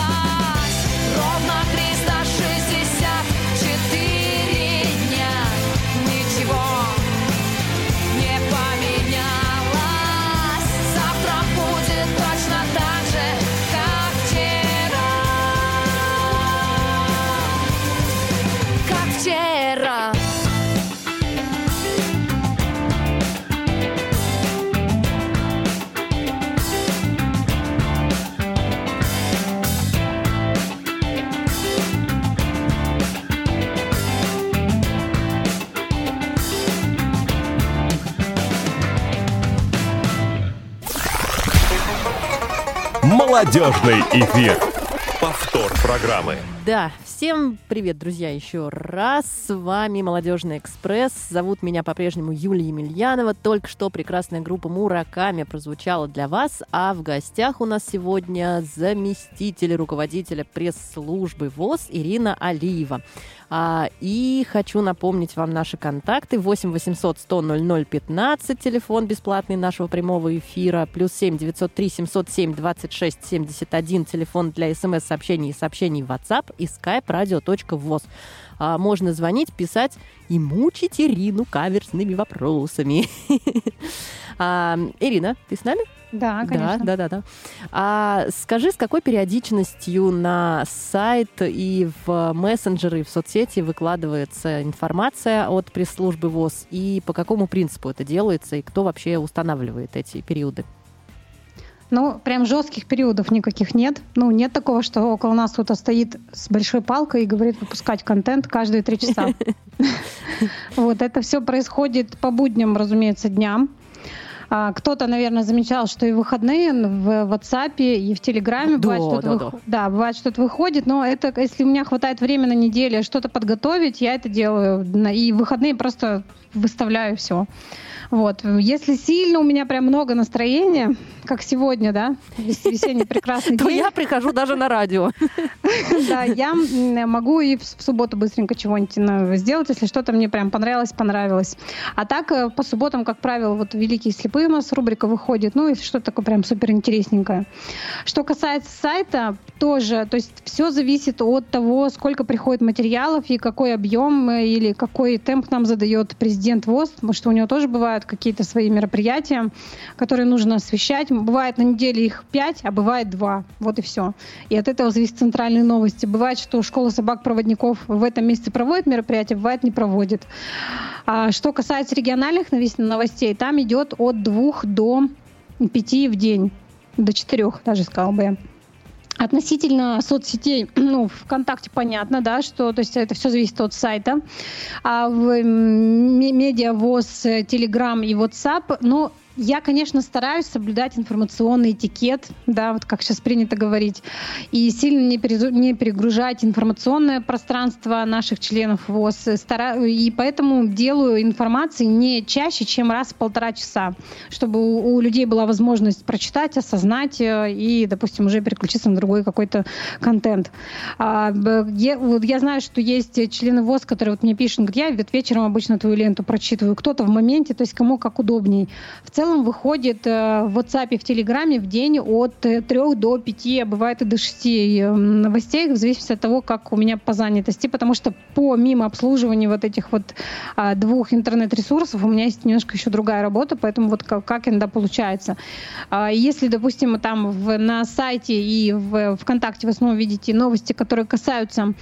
Молодежный эфир. Повтор программы. Да, всем привет, друзья, еще раз. С вами Молодежный экспресс. Зовут меня по-прежнему Юлия Емельянова. Только что прекрасная группа Мураками прозвучала для вас, а в гостях у нас сегодня заместитель руководителя пресс-службы ВОЗ Ирина Алиева. А, и хочу напомнить вам наши контакты. 8 800 100 00 15, телефон бесплатный нашего прямого эфира, плюс 7 903 707 26 71, телефон для смс-сообщений и сообщений в WhatsApp и skype radio.voz. А, можно звонить, писать и мучить Ирину каверсными вопросами. А, Ирина, ты с нами? Да, конечно. Да, да, да, да. А скажи, с какой периодичностью на сайт и в мессенджеры, и в соцсети выкладывается информация от пресс-службы ВОЗ, и по какому принципу это делается, и кто вообще устанавливает эти периоды? Ну, прям жестких периодов никаких нет. Ну, нет такого, что около нас кто-то стоит с большой палкой и говорит выпускать контент каждые три часа. Вот, это все происходит по будням, разумеется, дням. А, Кто-то, наверное, замечал, что и выходные в WhatsApp и в Телеграме Да, бывает, что-то да, вых- да, бывает что-то выходит, но это если у меня хватает времени на неделю что-то подготовить, я это делаю. И в выходные просто выставляю все. Вот. Если сильно у меня прям много настроения, как сегодня, да, вес- весенний прекрасный То день, я прихожу даже на радио. да, я могу и в субботу быстренько чего-нибудь ну, сделать, если что-то мне прям понравилось, понравилось. А так э, по субботам, как правило, вот «Великие слепые» у нас рубрика выходит, ну и что-то такое прям супер интересненькое. Что касается сайта, тоже, то есть все зависит от того, сколько приходит материалов и какой объем э, или какой темп нам задает президент ВОЗ, потому что у него тоже бывают какие-то свои мероприятия, которые нужно освещать. Бывает на неделе их пять, а бывает два. Вот и все. И от этого зависят центральные новости. Бывает, что школа собак-проводников в этом месяце проводит мероприятие, бывает не проводит. А что касается региональных новос- новостей, там идет от двух до пяти в день. До четырех даже, сказал бы я. Относительно соцсетей, ну, ВКонтакте понятно, да, что, то есть это все зависит от сайта. А в м, ме- медиа, ВОЗ, э, Телеграм и WhatsApp, ну, я, конечно, стараюсь соблюдать информационный этикет, да, вот как сейчас принято говорить, и сильно не, перезу- не перегружать информационное пространство наших членов ВОЗ. Стара- И поэтому делаю информации не чаще, чем раз в полтора часа, чтобы у, у людей была возможность прочитать, осознать э, и, допустим, уже переключиться на другой какой-то контент. А, я, вот я знаю, что есть члены ВОЗ, которые вот мне пишут, говорят, я вечером обычно твою ленту прочитываю, кто-то в моменте, то есть кому как удобней. В целом выходит э, в WhatsApp и в Телеграме в день от 3 до 5, а бывает и до 6 э, новостей, в зависимости от того, как у меня по занятости, потому что помимо обслуживания вот этих вот а, двух интернет-ресурсов у меня есть немножко еще другая работа, поэтому вот как, как иногда получается. А, Если, допустим, там в- на сайте и в ВКонтакте в основном видите новости, которые касаются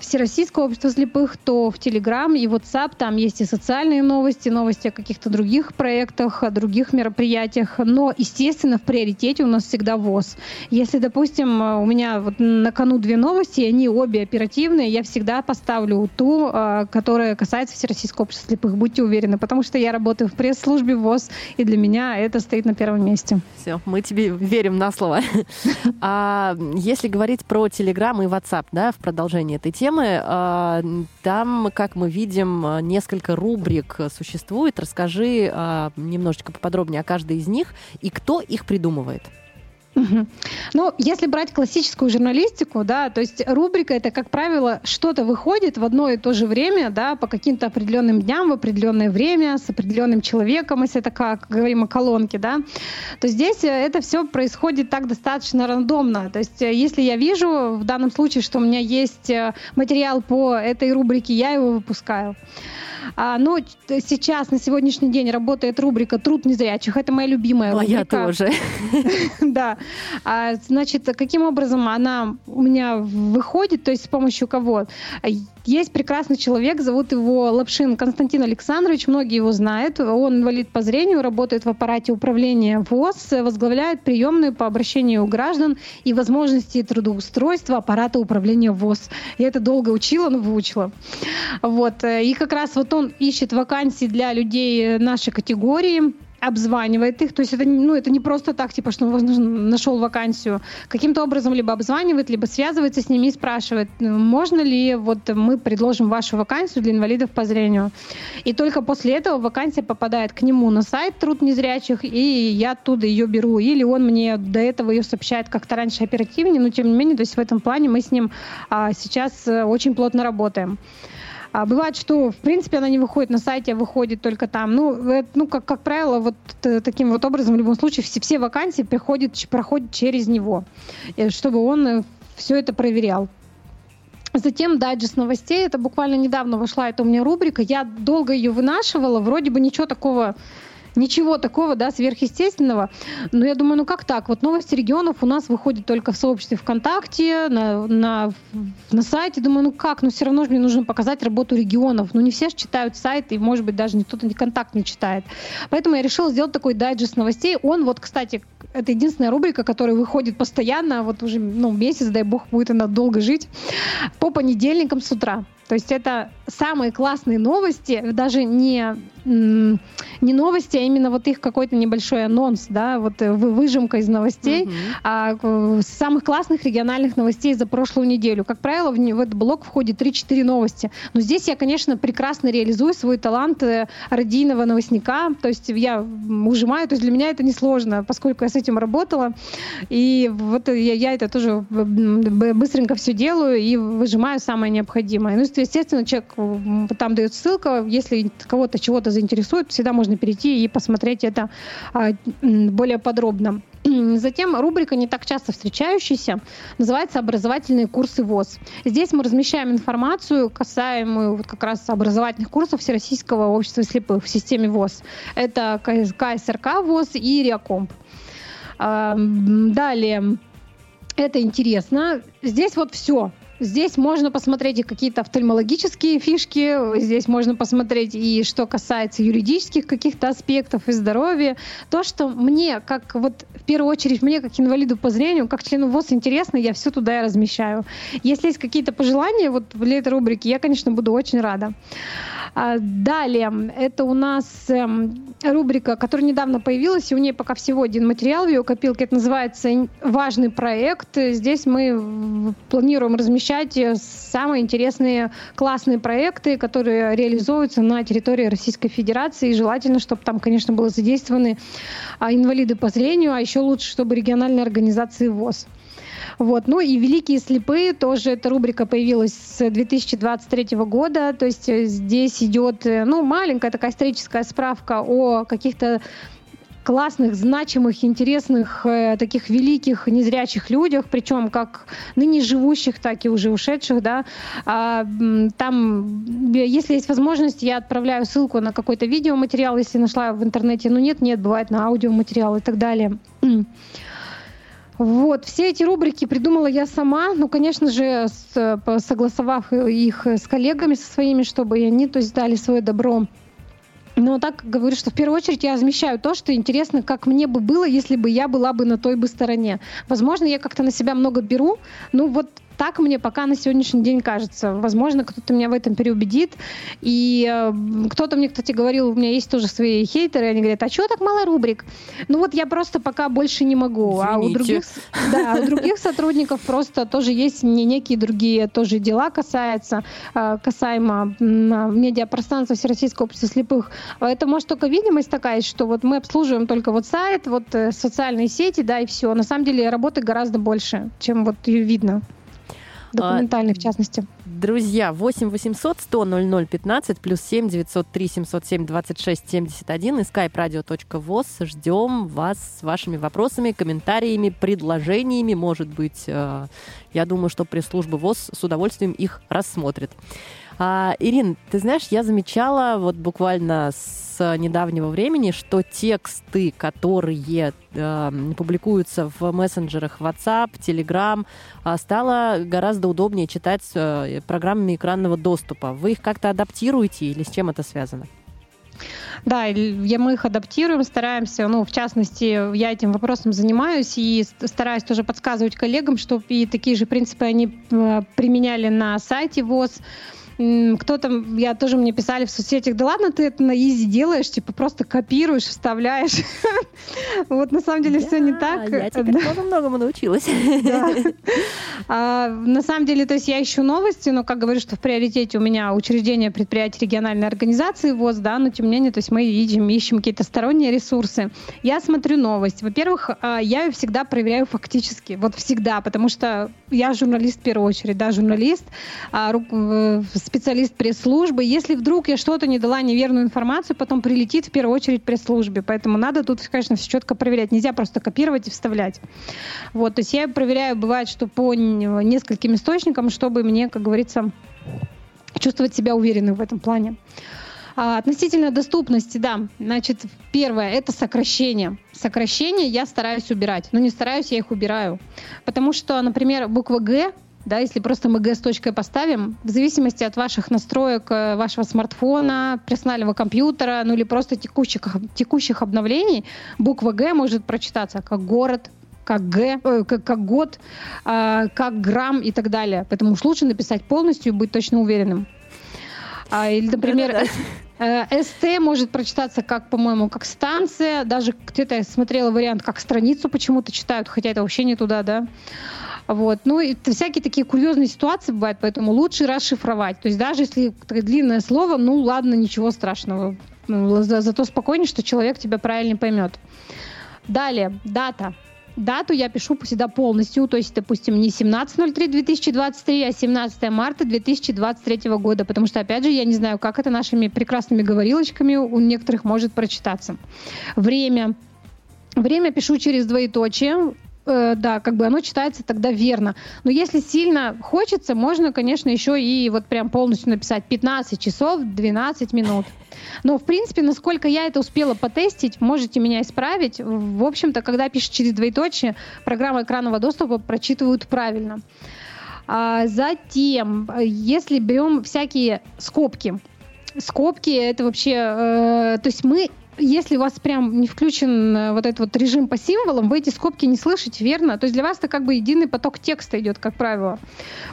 Всероссийского общества слепых, то в Телеграм и WhatsApp там есть и социальные новости, новости о каких-то других проектах, о других мероприятиях. Но, естественно, в приоритете у нас всегда ВОЗ. Если, допустим, а, у меня вот на кону две новости, и они обе оперативные, я всегда поставлю ту, а, которая касается Всероссийского общества слепых. Будьте уверены, потому что я работаю в пресс-службе ВОЗ, и для меня это стоит на первом месте. Все, мы тебе верим на слово. А если говорить про Телеграм и WhatsApp, да, в продолжении этой темы, а, там, как мы видим, несколько рубрик существует. Расскажи а, немножечко поподробнее о каждой из них и кто их придумывает. Ну, если брать классическую журналистику, да, то есть рубрика это, как правило, что-то выходит в одно и то же время, да, по каким-то определенным дням, в определенное время, с определенным человеком, если это как говорим о колонке, да, то здесь э, это все происходит так достаточно рандомно. То есть, э, если я вижу в данном случае, что у меня есть э, материал по этой рубрике, я его выпускаю. А, но т- сейчас, на сегодняшний день, работает рубрика «Труд незрячих». Это моя любимая А я рубрика. тоже. Да. А, значит, каким образом она у меня выходит, то есть с помощью кого? Есть прекрасный человек, зовут его Лапшин Константин Александрович, многие его знают. Он инвалид по зрению, работает в аппарате управления ВОЗ, возглавляет приемную по обращению граждан и возможности трудоустройства аппарата управления ВОЗ. Я это долго учила, но выучила. Вот. э, И как раз вот он ищет вакансии для людей нашей категории, обзванивает их, то есть это, ну, это не просто так, типа, что он нашел вакансию, каким-то образом либо обзванивает, либо связывается с ними и спрашивает, можно ли вот мы предложим вашу вакансию для инвалидов по зрению. И только после этого вакансия попадает к нему на сайт труд незрячих, и я оттуда ее беру. Или он мне до этого ее сообщает как-то раньше оперативнее, но тем не менее, то есть в этом плане мы с ним а, сейчас э, очень плотно работаем. А бывает, что, в принципе, она не выходит на сайте, а выходит только там. Ну, э, ну как, как правило, вот э, таким вот образом в любом случае все, все вакансии приходят, проходят через него, э, чтобы он все это проверял. Затем дайджест новостей. Это буквально недавно вошла эта у меня рубрика. Я долго ее вынашивала. Вроде бы ничего такого Ничего такого, да, сверхъестественного. Но я думаю, ну как так? Вот новости регионов у нас выходят только в сообществе ВКонтакте, на, на, на сайте. Думаю, ну как? Но все равно же мне нужно показать работу регионов. Ну не все же читают сайт, и, может быть, даже кто-то не контакт не читает. Поэтому я решила сделать такой дайджест новостей. Он вот, кстати, это единственная рубрика, которая выходит постоянно, вот уже ну, месяц, дай бог, будет она долго жить, по понедельникам с утра. То есть это самые классные новости, даже не, не новости, а именно вот их какой-то небольшой анонс, да, вот э, вы- выжимка из новостей, Мгм. а, э, самых классных региональных новостей за прошлую неделю. Как правило, в, в этот блок входит 3-4 новости. Но здесь я, конечно, прекрасно реализую свой талант э, радийного новостника. То есть я ужимаю, то есть для меня это несложно, поскольку я с этим работала. И вот я, я это тоже быстренько все делаю и выжимаю самое необходимое. Ну, естественно, человек там дает ссылка, если кого-то чего-то заинтересует, всегда можно перейти и посмотреть это а, более подробно. Затем рубрика, не так часто встречающаяся, называется «Образовательные курсы ВОЗ». Здесь мы размещаем информацию, касаемую вот как раз образовательных курсов Всероссийского общества слепых в системе ВОЗ. Это КС- КСРК ВОЗ и Реакомп. Далее, это интересно. Здесь вот все. Здесь можно посмотреть и какие-то офтальмологические фишки, здесь можно посмотреть и что касается юридических каких-то аспектов и здоровья. То, что мне, как вот в первую очередь мне, как инвалиду по зрению, как члену ВОЗ интересно, я все туда и размещаю. Если есть какие-то пожелания вот для этой рубрики, я, конечно, буду очень рада. А, Далее, это у нас эм, рубрика, которая недавно появилась, и у нее пока всего один материал в ее копилке. Это называется «Ин- «Важный проект». Здесь мы планируем размещать самые интересные, классные проекты, которые реализуются на территории Российской Федерации. И желательно, чтобы там, конечно, были задействованы а, инвалиды по зрению, а еще лучше, чтобы региональные организации ВОЗ. Вот. Ну и «Великие слепые» тоже эта рубрика появилась с 2023 года. То есть э, здесь идет э, ну, маленькая такая историческая справка о каких-то классных, значимых, интересных, э, таких великих незрячих людях, причем как ныне живущих, так и уже ушедших, да. А, там, э, если есть возможность, я отправляю ссылку на какой-то видеоматериал, если нашла в интернете, ну нет, нет, бывает на аудиоматериал и так далее. Вот, все эти рубрики придумала я сама, ну, конечно же, с- согласовав их с коллегами со своими, чтобы они, то есть, дали свое добро. Но так говорю, что в первую очередь я размещаю то, что интересно, как мне бы было, если бы я была бы на той бы стороне. Возможно, я как-то на себя много беру, ну вот так мне пока на сегодняшний день кажется. Возможно, кто-то меня в этом переубедит. И э, кто-то мне, кстати, говорил, у меня есть тоже свои хейтеры, они говорят, а чего так мало рубрик? Ну вот я просто пока больше не могу. Извините. А у других, да, у других сотрудников просто тоже есть не некие другие тоже дела касается, э, касаемо м, медиапространства Всероссийского общества слепых. Это может только видимость такая, что вот мы обслуживаем только вот сайт, вот э, социальные сети, да, и все. На самом деле работы гораздо больше, чем вот ее видно. Документальной, в частности. Друзья, 8 800 100 00 15 плюс 7 903 707 26 71 и skype radio.voz. Ждем вас с вашими вопросами, комментариями, предложениями. Может быть, э, я думаю, что пресс-служба ВОЗ с удовольствием их рассмотрит. А, Ирин, ты знаешь, я замечала вот буквально с недавнего времени, что тексты, которые э, публикуются в мессенджерах WhatsApp, Telegram, э, стало гораздо удобнее читать э, программами экранного доступа. Вы их как-то адаптируете или с чем это связано? Да, мы их адаптируем, стараемся, ну, в частности, я этим вопросом занимаюсь и стараюсь тоже подсказывать коллегам, чтобы и такие же принципы они э, применяли на сайте ВОЗ. Кто-то, я тоже мне писали в соцсетях, да ладно, ты это на изи делаешь, типа просто копируешь, вставляешь. Вот на самом деле все не так. Я теперь Да. тоже многому научилась. А, на самом деле, то есть я ищу новости, но, как говорю, что в приоритете у меня учреждение предприятий региональной организации ВОЗ, да, но тем не менее, то есть мы ищем, ищем какие-то сторонние ресурсы. Я смотрю новость. Во-первых, а, я ее всегда проверяю фактически, вот всегда, потому что я журналист в первую очередь, да, журналист, а, э, специалист пресс-службы. Если вдруг я что-то не дала неверную информацию, потом прилетит в первую очередь пресс-службе. Поэтому надо тут, конечно, все четко проверять. Нельзя просто копировать и вставлять. Вот, то есть я проверяю, бывает, что по нескольким источникам, чтобы мне, как говорится, чувствовать себя уверенным в этом плане. А, относительно доступности, да, значит, первое, это сокращение. Сокращение я стараюсь убирать, но не стараюсь, я их убираю. Потому что, например, буква «Г», да, если просто мы с точкой поставим, в зависимости от ваших настроек э, вашего смартфона, персонального компьютера, ну или просто текущих, текущих обновлений, буква «Г» может прочитаться как «город», как Г, э, как, как год, а, как грамм и так далее. Поэтому уж лучше написать полностью и быть точно уверенным. А, или, например, э, СТ может прочитаться как, по-моему, как станция. Даже где-то я смотрела вариант, как страницу почему-то читают, хотя это вообще не туда, да. Вот. Ну, т- всякие такие курьезные ситуации бывают, поэтому лучше расшифровать. То есть даже если длинное слово, ну ладно, ничего страшного. Ну, за- зато спокойнее, что человек тебя правильно поймет. Далее, дата. Дату я пишу всегда полностью, то есть, допустим, не 17.03.2023, а 17 марта 2023 года, потому что, опять же, я не знаю, как это нашими прекрасными говорилочками у некоторых может прочитаться. Время. Время пишу через двоеточие, э, да, как бы оно читается тогда верно. Но если сильно хочется, можно, конечно, еще и вот прям полностью написать 15 часов 12 минут. Но, в принципе, насколько я это успела потестить, можете меня исправить. В общем-то, когда пишешь через двоеточие, программа экранного доступа прочитывают правильно. А затем, если берем всякие скобки, скобки это вообще, э, то есть мы если у вас прям не включен э, вот этот вот режим по символам, вы эти скобки не слышите, верно? То есть для вас это как бы единый поток текста идет, как правило.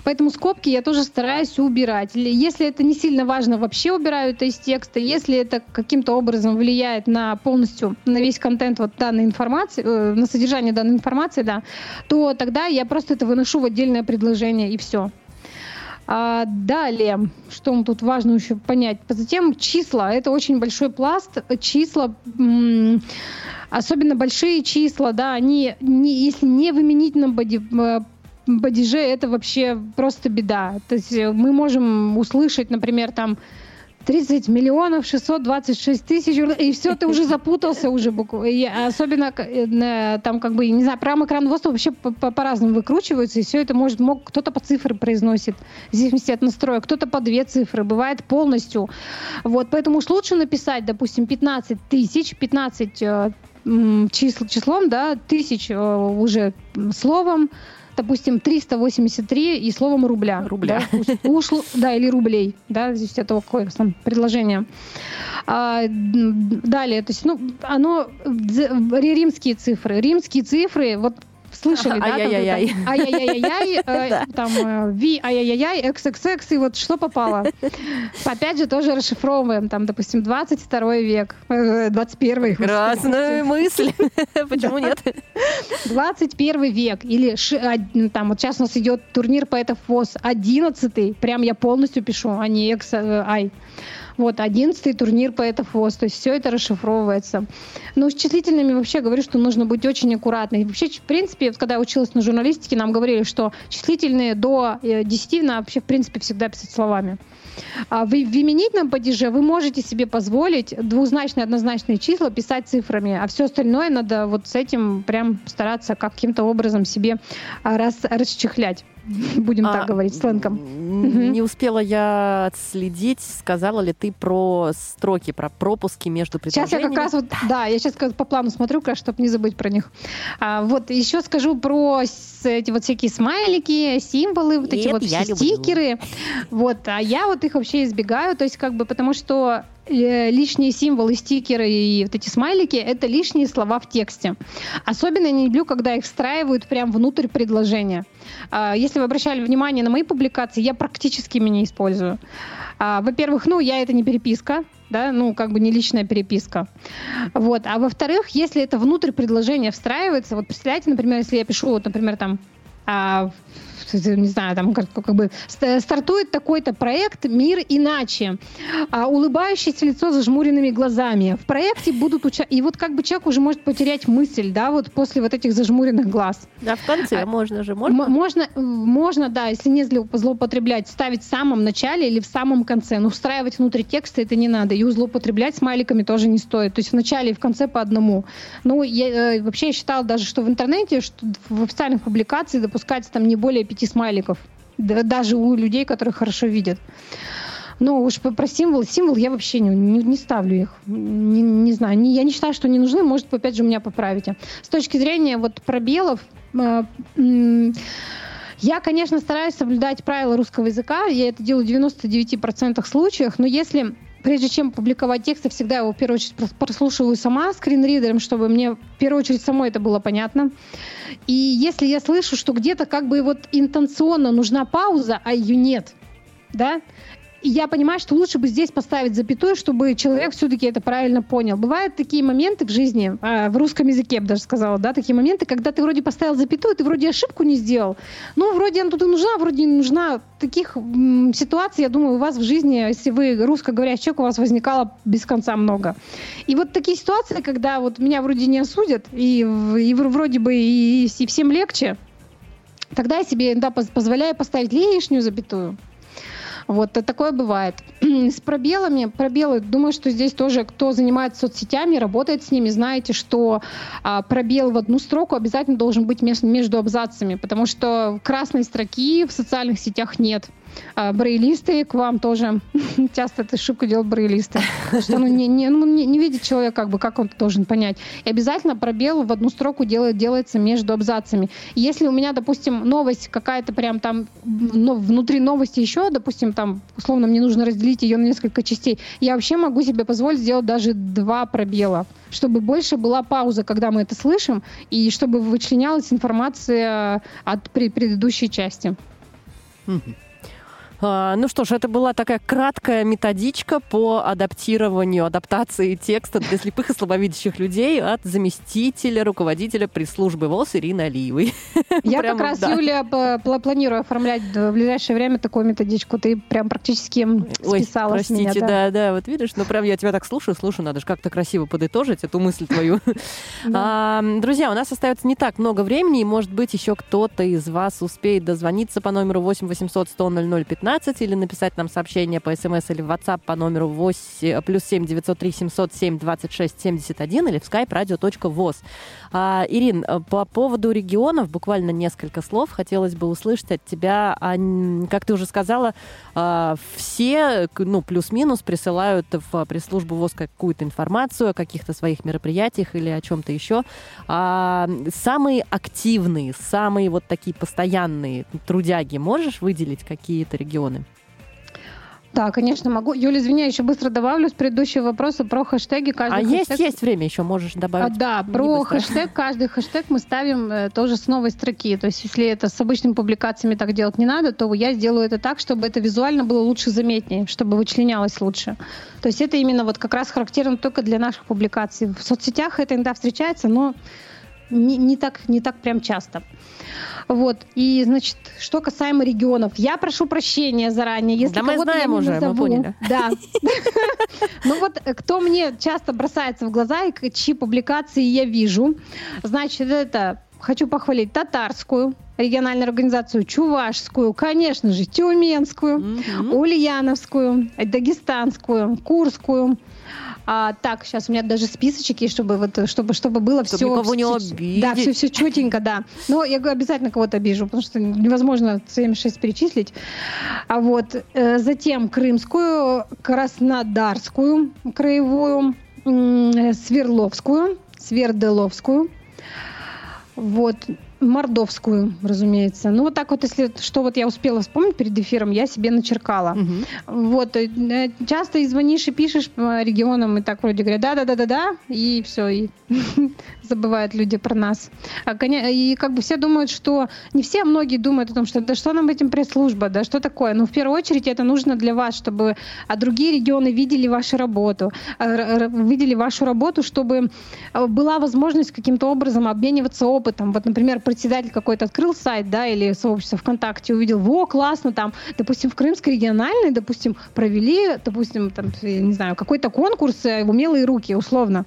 Поэтому скобки я тоже стараюсь убирать. Если это не сильно важно, вообще убираю это из текста. Если это каким-то образом влияет на полностью, на весь контент вот данной информации, э, на содержание данной информации, да, то тогда я просто это выношу в отдельное предложение и все. А, далее, что нам тут важно еще понять. Затем числа. Это очень большой пласт. Числа, особенно большие числа, да, они, не, если не в именительном боди, э, это вообще просто беда. То есть мы можем услышать, например, там 30 миллионов 626 тысяч, и все, ты уже запутался уже буквально. Особенно э, там как бы, не знаю, программы экрана доступа вообще по- по- по-разному выкручиваются, и все это может, мог, кто-то по цифры произносит, в зависимости от настроя, кто-то по две цифры, бывает полностью. Вот, поэтому уж лучше написать, допустим, 15 тысяч, 15 э, числом, да, тысяч э, уже словом, допустим, 383 и словом рубля. Рубля. Да, ушло- да, или рублей, да, здесь это какое там предложение. А, далее, то есть, ну, оно, римские цифры, римские цифры, вот слышали, да? э, Да. там э, Ви, ай-яй-яй, XXX, и вот что попало. Опять же, тоже расшифровываем, там, допустим, 22 век, э, 21 господи. Красная мысль. Почему нет? 21 век. Или ши- а, ну, там вот сейчас у нас идет турнир поэтов ВОЗ 11 прям я полностью пишу, а не э, ай. Вот, 11 турнир поэтов ВОЗ. То есть все это расшифровывается. Но с числительными вообще говорю, что нужно быть очень аккуратной. И Вообще, в принципе, когда я училась на журналистике, нам говорили, что числительные до э, 10 надо вообще, в принципе, всегда писать словами. А в, в именительном падеже вы можете себе позволить двузначные, однозначные числа писать цифрами, а все остальное надо вот с этим прям стараться каким-то образом себе а, раз, расчехлять. Будем А, так говорить, сленгом. Не успела я отследить, сказала ли ты про строки, про пропуски между Сейчас я предложениями. как раз вот, да, я сейчас как по плану смотрю, как чтобы не забыть про них. А, вот еще скажу про эти вот всякие смайлики, символы, вот эти Это вот все люблю. стикеры. Вот, а я вот их вообще избегаю, то есть как бы потому что лишние символы, стикеры и вот эти смайлики — это лишние слова в тексте. Особенно я не люблю, когда их встраивают прям внутрь предложения. А, Если вы обращали внимание на мои публикации, я практически ими не использую. А, Во-первых, ну, я это не переписка, да, ну, как бы не личная переписка. Вот. А во-вторых, если это внутрь предложения встраивается, вот представляете, например, если я пишу, вот, например, там, а, не знаю, там как, как бы ст- стартует такой-то проект «Мир иначе», а, улыбающееся лицо с зажмуренными глазами. В проекте будут уча... И вот как бы человек уже может потерять мысль, да, вот после вот этих зажмуренных глаз. Да, в конце А, можно же, можно? Можно, можно, да, если не зло- злоупотреблять, ставить в самом начале или в самом конце. Но встраивать внутрь текста это не надо. И злоупотреблять смайликами тоже не стоит. То есть в начале и в конце по одному. Ну, я, э, вообще я считала даже, что в интернете, что в официальных публикациях допускается там не более пяти смайликов. Да- даже у людей, которые хорошо видят. Ну, уж про символ. Символ я вообще не, не, не ставлю их. Не, не знаю. Не- я не считаю, что они нужны. Может, опять же, меня поправите. С точки зрения вот пробелов, э, я, конечно, стараюсь соблюдать правила русского языка. Я это делаю в 99% случаях. Но если прежде чем публиковать текст, я всегда его в первую очередь прос- прослушиваю сама скринридером, чтобы мне в первую очередь самой это было понятно. И если я слышу, что где-то как бы вот интенционно нужна пауза, а ее нет, да, и я понимаю, что лучше бы здесь поставить запятую, чтобы человек все-таки это правильно понял. Бывают такие моменты в жизни, а, в русском языке я бы даже сказала, да, такие моменты, когда ты вроде поставил запятую, ты вроде ошибку не сделал. Ну, вроде она тут и нужна, вроде не нужна. Таких м, ситуаций, я думаю, у вас в жизни, если вы русскоговорящий человек, у вас возникало без конца много. И вот такие ситуации, когда вот меня вроде не осудят, и, и вроде бы и, и всем легче, тогда я себе иногда поз- позволяю поставить лишнюю запятую. Вот э, такое бывает. С пробелами, пробелы, думаю, что здесь тоже, кто занимается соцсетями, работает с ними, знаете, что а, пробел в одну строку обязательно должен быть мес- между абзацами, потому что красной строки в социальных сетях нет. А, Брейлисты к вам тоже часто эту ошибку делают брейлисты. Что ну, не, не, ну, не, не видит человек, как бы, как он должен понять. И обязательно пробел в одну строку делает, делается между абзацами. Если у меня, допустим, новость какая-то прям там ну, внутри новости еще, допустим, там, условно, мне нужно разделить ее на несколько частей, я вообще могу себе позволить сделать даже два пробела, чтобы больше была пауза, когда мы это слышим, и чтобы вычленялась информация от пре- предыдущей части. А, Ну что ж, это была такая краткая методичка по адаптированию, адаптации текста для слепых и слабовидящих людей от заместителя руководителя пресс-службы ВОЗ Ирины Алиевой. Я Прямо, как раз, да. Юлия, планирую оформлять в ближайшее время такую методичку. Ты прям практически Ой, списала с простите, меня. да. да, вот видишь, ну прям я тебя так слушаю, слушаю, надо же как-то красиво подытожить эту мысль твою. А, Друзья, у нас остается не так много времени, и, может быть, еще кто-то из вас успеет дозвониться по номеру 8 800 100 00 15 или написать нам сообщение по смс или в WhatsApp по номеру 8, плюс 7 903 707 26 71 или в skype radio.voz. А, Ирин, э, по поводу регионов буквально несколько слов хотелось бы услышать от тебя. А, н- как ты уже сказала, а, все, ну, плюс-минус присылают в пресс-службу ВОЗ какую-то информацию о каких-то своих мероприятиях или о чем-то еще. А, самые активные, самые вот такие постоянные трудяги, можешь выделить какие-то регионы? Да, конечно, могу. Юля, извини, я еще быстро добавлю с предыдущего вопроса про хэштеги. Каждый А есть, хэштег- есть время еще, можешь А, добавить. да, Не про быстро. хэштег, каждый хэштег мы ставим э, тоже с новой строки. То есть, если это с обычными публикациями так делать не надо, то я сделаю это так, чтобы это визуально было лучше заметнее, чтобы вычленялось лучше. То есть это именно вот как раз характерно только для наших публикаций. В соцсетях это иногда встречается, но не, не так, не так прям часто. Вот. И, значит, что касаемо регионов, я прошу прощения заранее, если Да мы я знаем не уже, мы назову. поняли. Да. Ну вот, э, кто мне часто бросается в глаза и чьи публикации я вижу, значит, это хочу похвалить татарскую региональную организацию, чувашскую, конечно же, тюменскую, ульяновскую, дагестанскую, курскую. А, так, сейчас у меня даже списочек есть, чтобы вот, чтобы, чтобы было Чтоб все. никого не обидеть. Да, все, все четенько, да. Но я обязательно кого-то обижу, потому что невозможно 76 перечислить. А вот э, затем крымскую, краснодарскую краевую, э, Свердловскую, Свердловскую, вот, Мордовскую, разумеется. Ну, вот так вот, если что вот я успела вспомнить перед эфиром, я себе начеркала. Мгм. Вот, э, э, часто и звонишь и пишешь по регионам, и так вроде говорят, да-да-да-да-да, и все, и забывают люди про нас. А, и как бы все думают, что, не все, а многие думают о том, что да что нам этим пресс-служба, да что такое? Ну, в первую очередь это нужно для вас, чтобы а другие регионы видели вашу работу, а, видели вашу работу, чтобы э, была возможность каким-то образом обмениваться опытом. Вот, например, председатель какой-то открыл сайт, да, или сообщество ВКонтакте, увидел, во, классно, там, допустим, в Крымской региональной, допустим, провели, допустим, там, не знаю, какой-то конкурс э, в умелые руки, условно.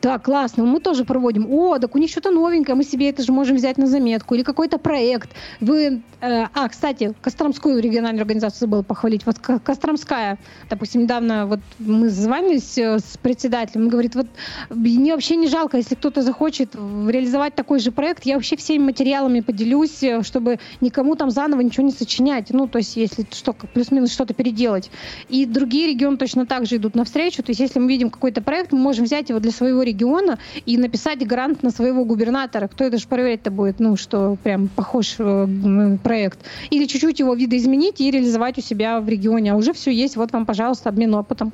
Да, классно, мы тоже проводим. О, так у них что-то новенькое, мы себе это же можем взять на заметку. Или какой-то проект. Вы, э, а, кстати, Костромскую региональную организацию забыла похвалить. Вот Ко- Костромская, допустим, недавно вот мы звонились э, с председателем, он говорит, вот мне вообще не жалко, если кто-то захочет реализовать такой же проект, я вообще всеми материалами поделюсь, э, чтобы никому там заново ничего не сочинять. Ну, то есть, если что, плюс-минус что-то переделать. И другие регионы точно так же идут навстречу. То есть, если мы видим какой-то проект, мы можем взять его для своего региона и написать грант на своего губернатора. Кто это же проверять-то будет, ну, что прям похож э, проект. Или чуть-чуть его видоизменить и реализовать у себя в регионе. А уже все есть, вот вам, пожалуйста, обмен опытом.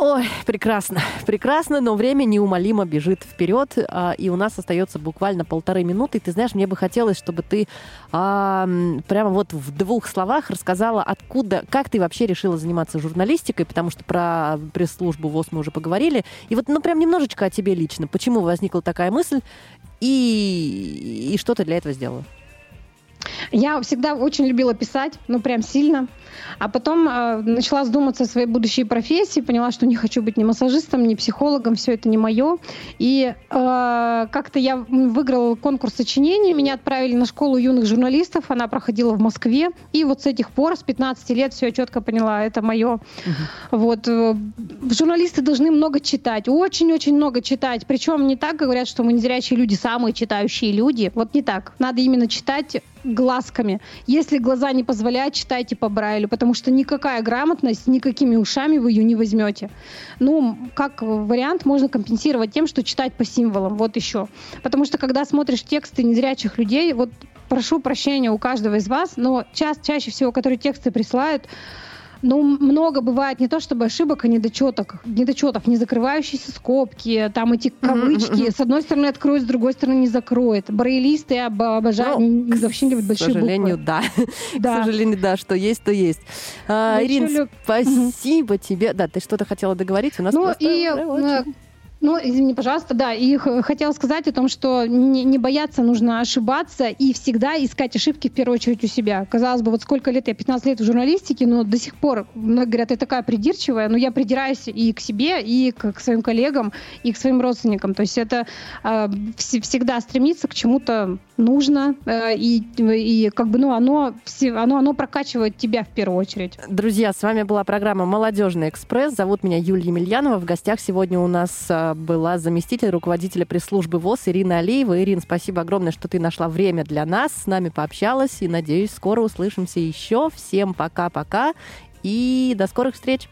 Ой, прекрасно, прекрасно, но время неумолимо бежит вперед, а, и у нас остается буквально полторы минуты. И ты знаешь, мне бы хотелось, чтобы ты а, прямо вот в двух словах рассказала, откуда, как ты вообще решила заниматься журналистикой, потому что про пресс-службу ВОЗ мы уже поговорили. И вот, ну, прям немножечко о тебе лично. Почему возникла такая мысль, и, и что ты для этого сделала? Я всегда очень любила писать, ну прям сильно. А потом э, начала задуматься о своей будущей профессии, поняла, что не хочу быть ни массажистом, ни психологом, все это не мое. И э, как-то я выиграла конкурс сочинений, меня отправили на школу юных журналистов, она проходила в Москве. И вот с этих пор, с 15 лет, все я четко поняла, это мое. Вот. э, Журналисты должны много читать, очень-очень много читать. Причем не так говорят, что мы незрячие люди самые читающие люди. Вот не так. Надо именно читать глазками. Если глаза не позволяют, читайте по Брайлю, потому что никакая грамотность, никакими ушами вы ее не возьмете. Ну, как вариант, можно компенсировать тем, что читать по символам. Вот еще. Потому что когда смотришь тексты незрячих людей, вот прошу прощения у каждого из вас, но ча- чаще всего, которые тексты присылают, ну, много бывает не то чтобы ошибок, а недочеток, недочетов, не закрывающиеся скобки, там эти кавычки, с одной стороны откроют, с другой стороны не закроет. Брейлисты об- обожают, Ну, не- вообще любят К большие сожалению, буквы. да. Да. К сожалению, да, что есть, то есть. А, Я Ирин, люб- спасибо тебе. Да, ты что-то хотела договорить? У нас Ну просто и, э, очень- ну, извини, пожалуйста, да, и хотела сказать о том, что не, не бояться нужно ошибаться и всегда искать ошибки в первую очередь у себя. Казалось бы, вот сколько лет, я 15 лет в журналистике, но до сих пор, многие говорят, я такая придирчивая, но я придираюсь и к себе, и к, к своим коллегам, и к своим родственникам. То есть это э, вс- всегда стремиться к чему-то нужно, э, и, и как бы, ну, оно, все- оно, оно прокачивает тебя в первую очередь. Друзья, с вами была программа «Молодежный экспресс». Зовут меня Юлия Емельянова. В гостях сегодня у нас а, была заместитель руководителя пресс-службы ВОЗ Ирина Алиева. Ирин, спасибо огромное, что ты нашла время для нас, с нами пообщалась. И, надеюсь, скоро услышимся еще. Всем пока-пока и до скорых встреч.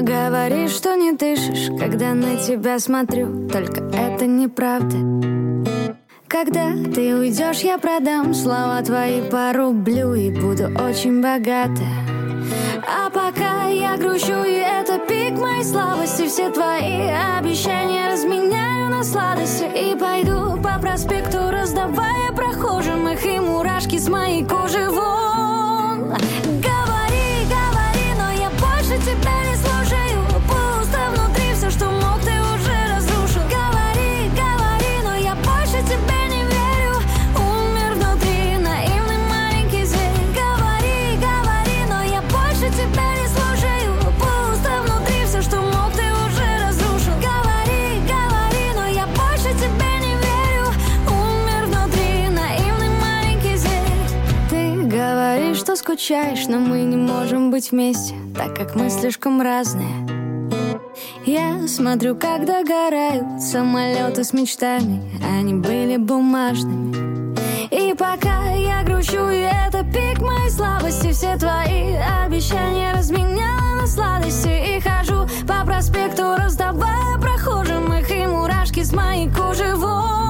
Говоришь, что не дышишь, когда на тебя смотрю Только это неправда когда ты уйдешь, я продам слова твои по рублю и буду очень богата. А пока я грущу, и это пик моей слабости Все твои обещания разменяю на сладости И пойду по проспекту, раздавая прохожим их И мурашки с моей кожи вон скучаешь, но мы не можем быть вместе Так как мы слишком разные. Я смотрю, как догорают самолеты с мечтами Они были бумажными. И пока я грущу, и это пик моей слабости Все твои обещания разменяла на сладости. И хожу по проспекту, раздавая прохожим их И мурашки с моей кожи. Вон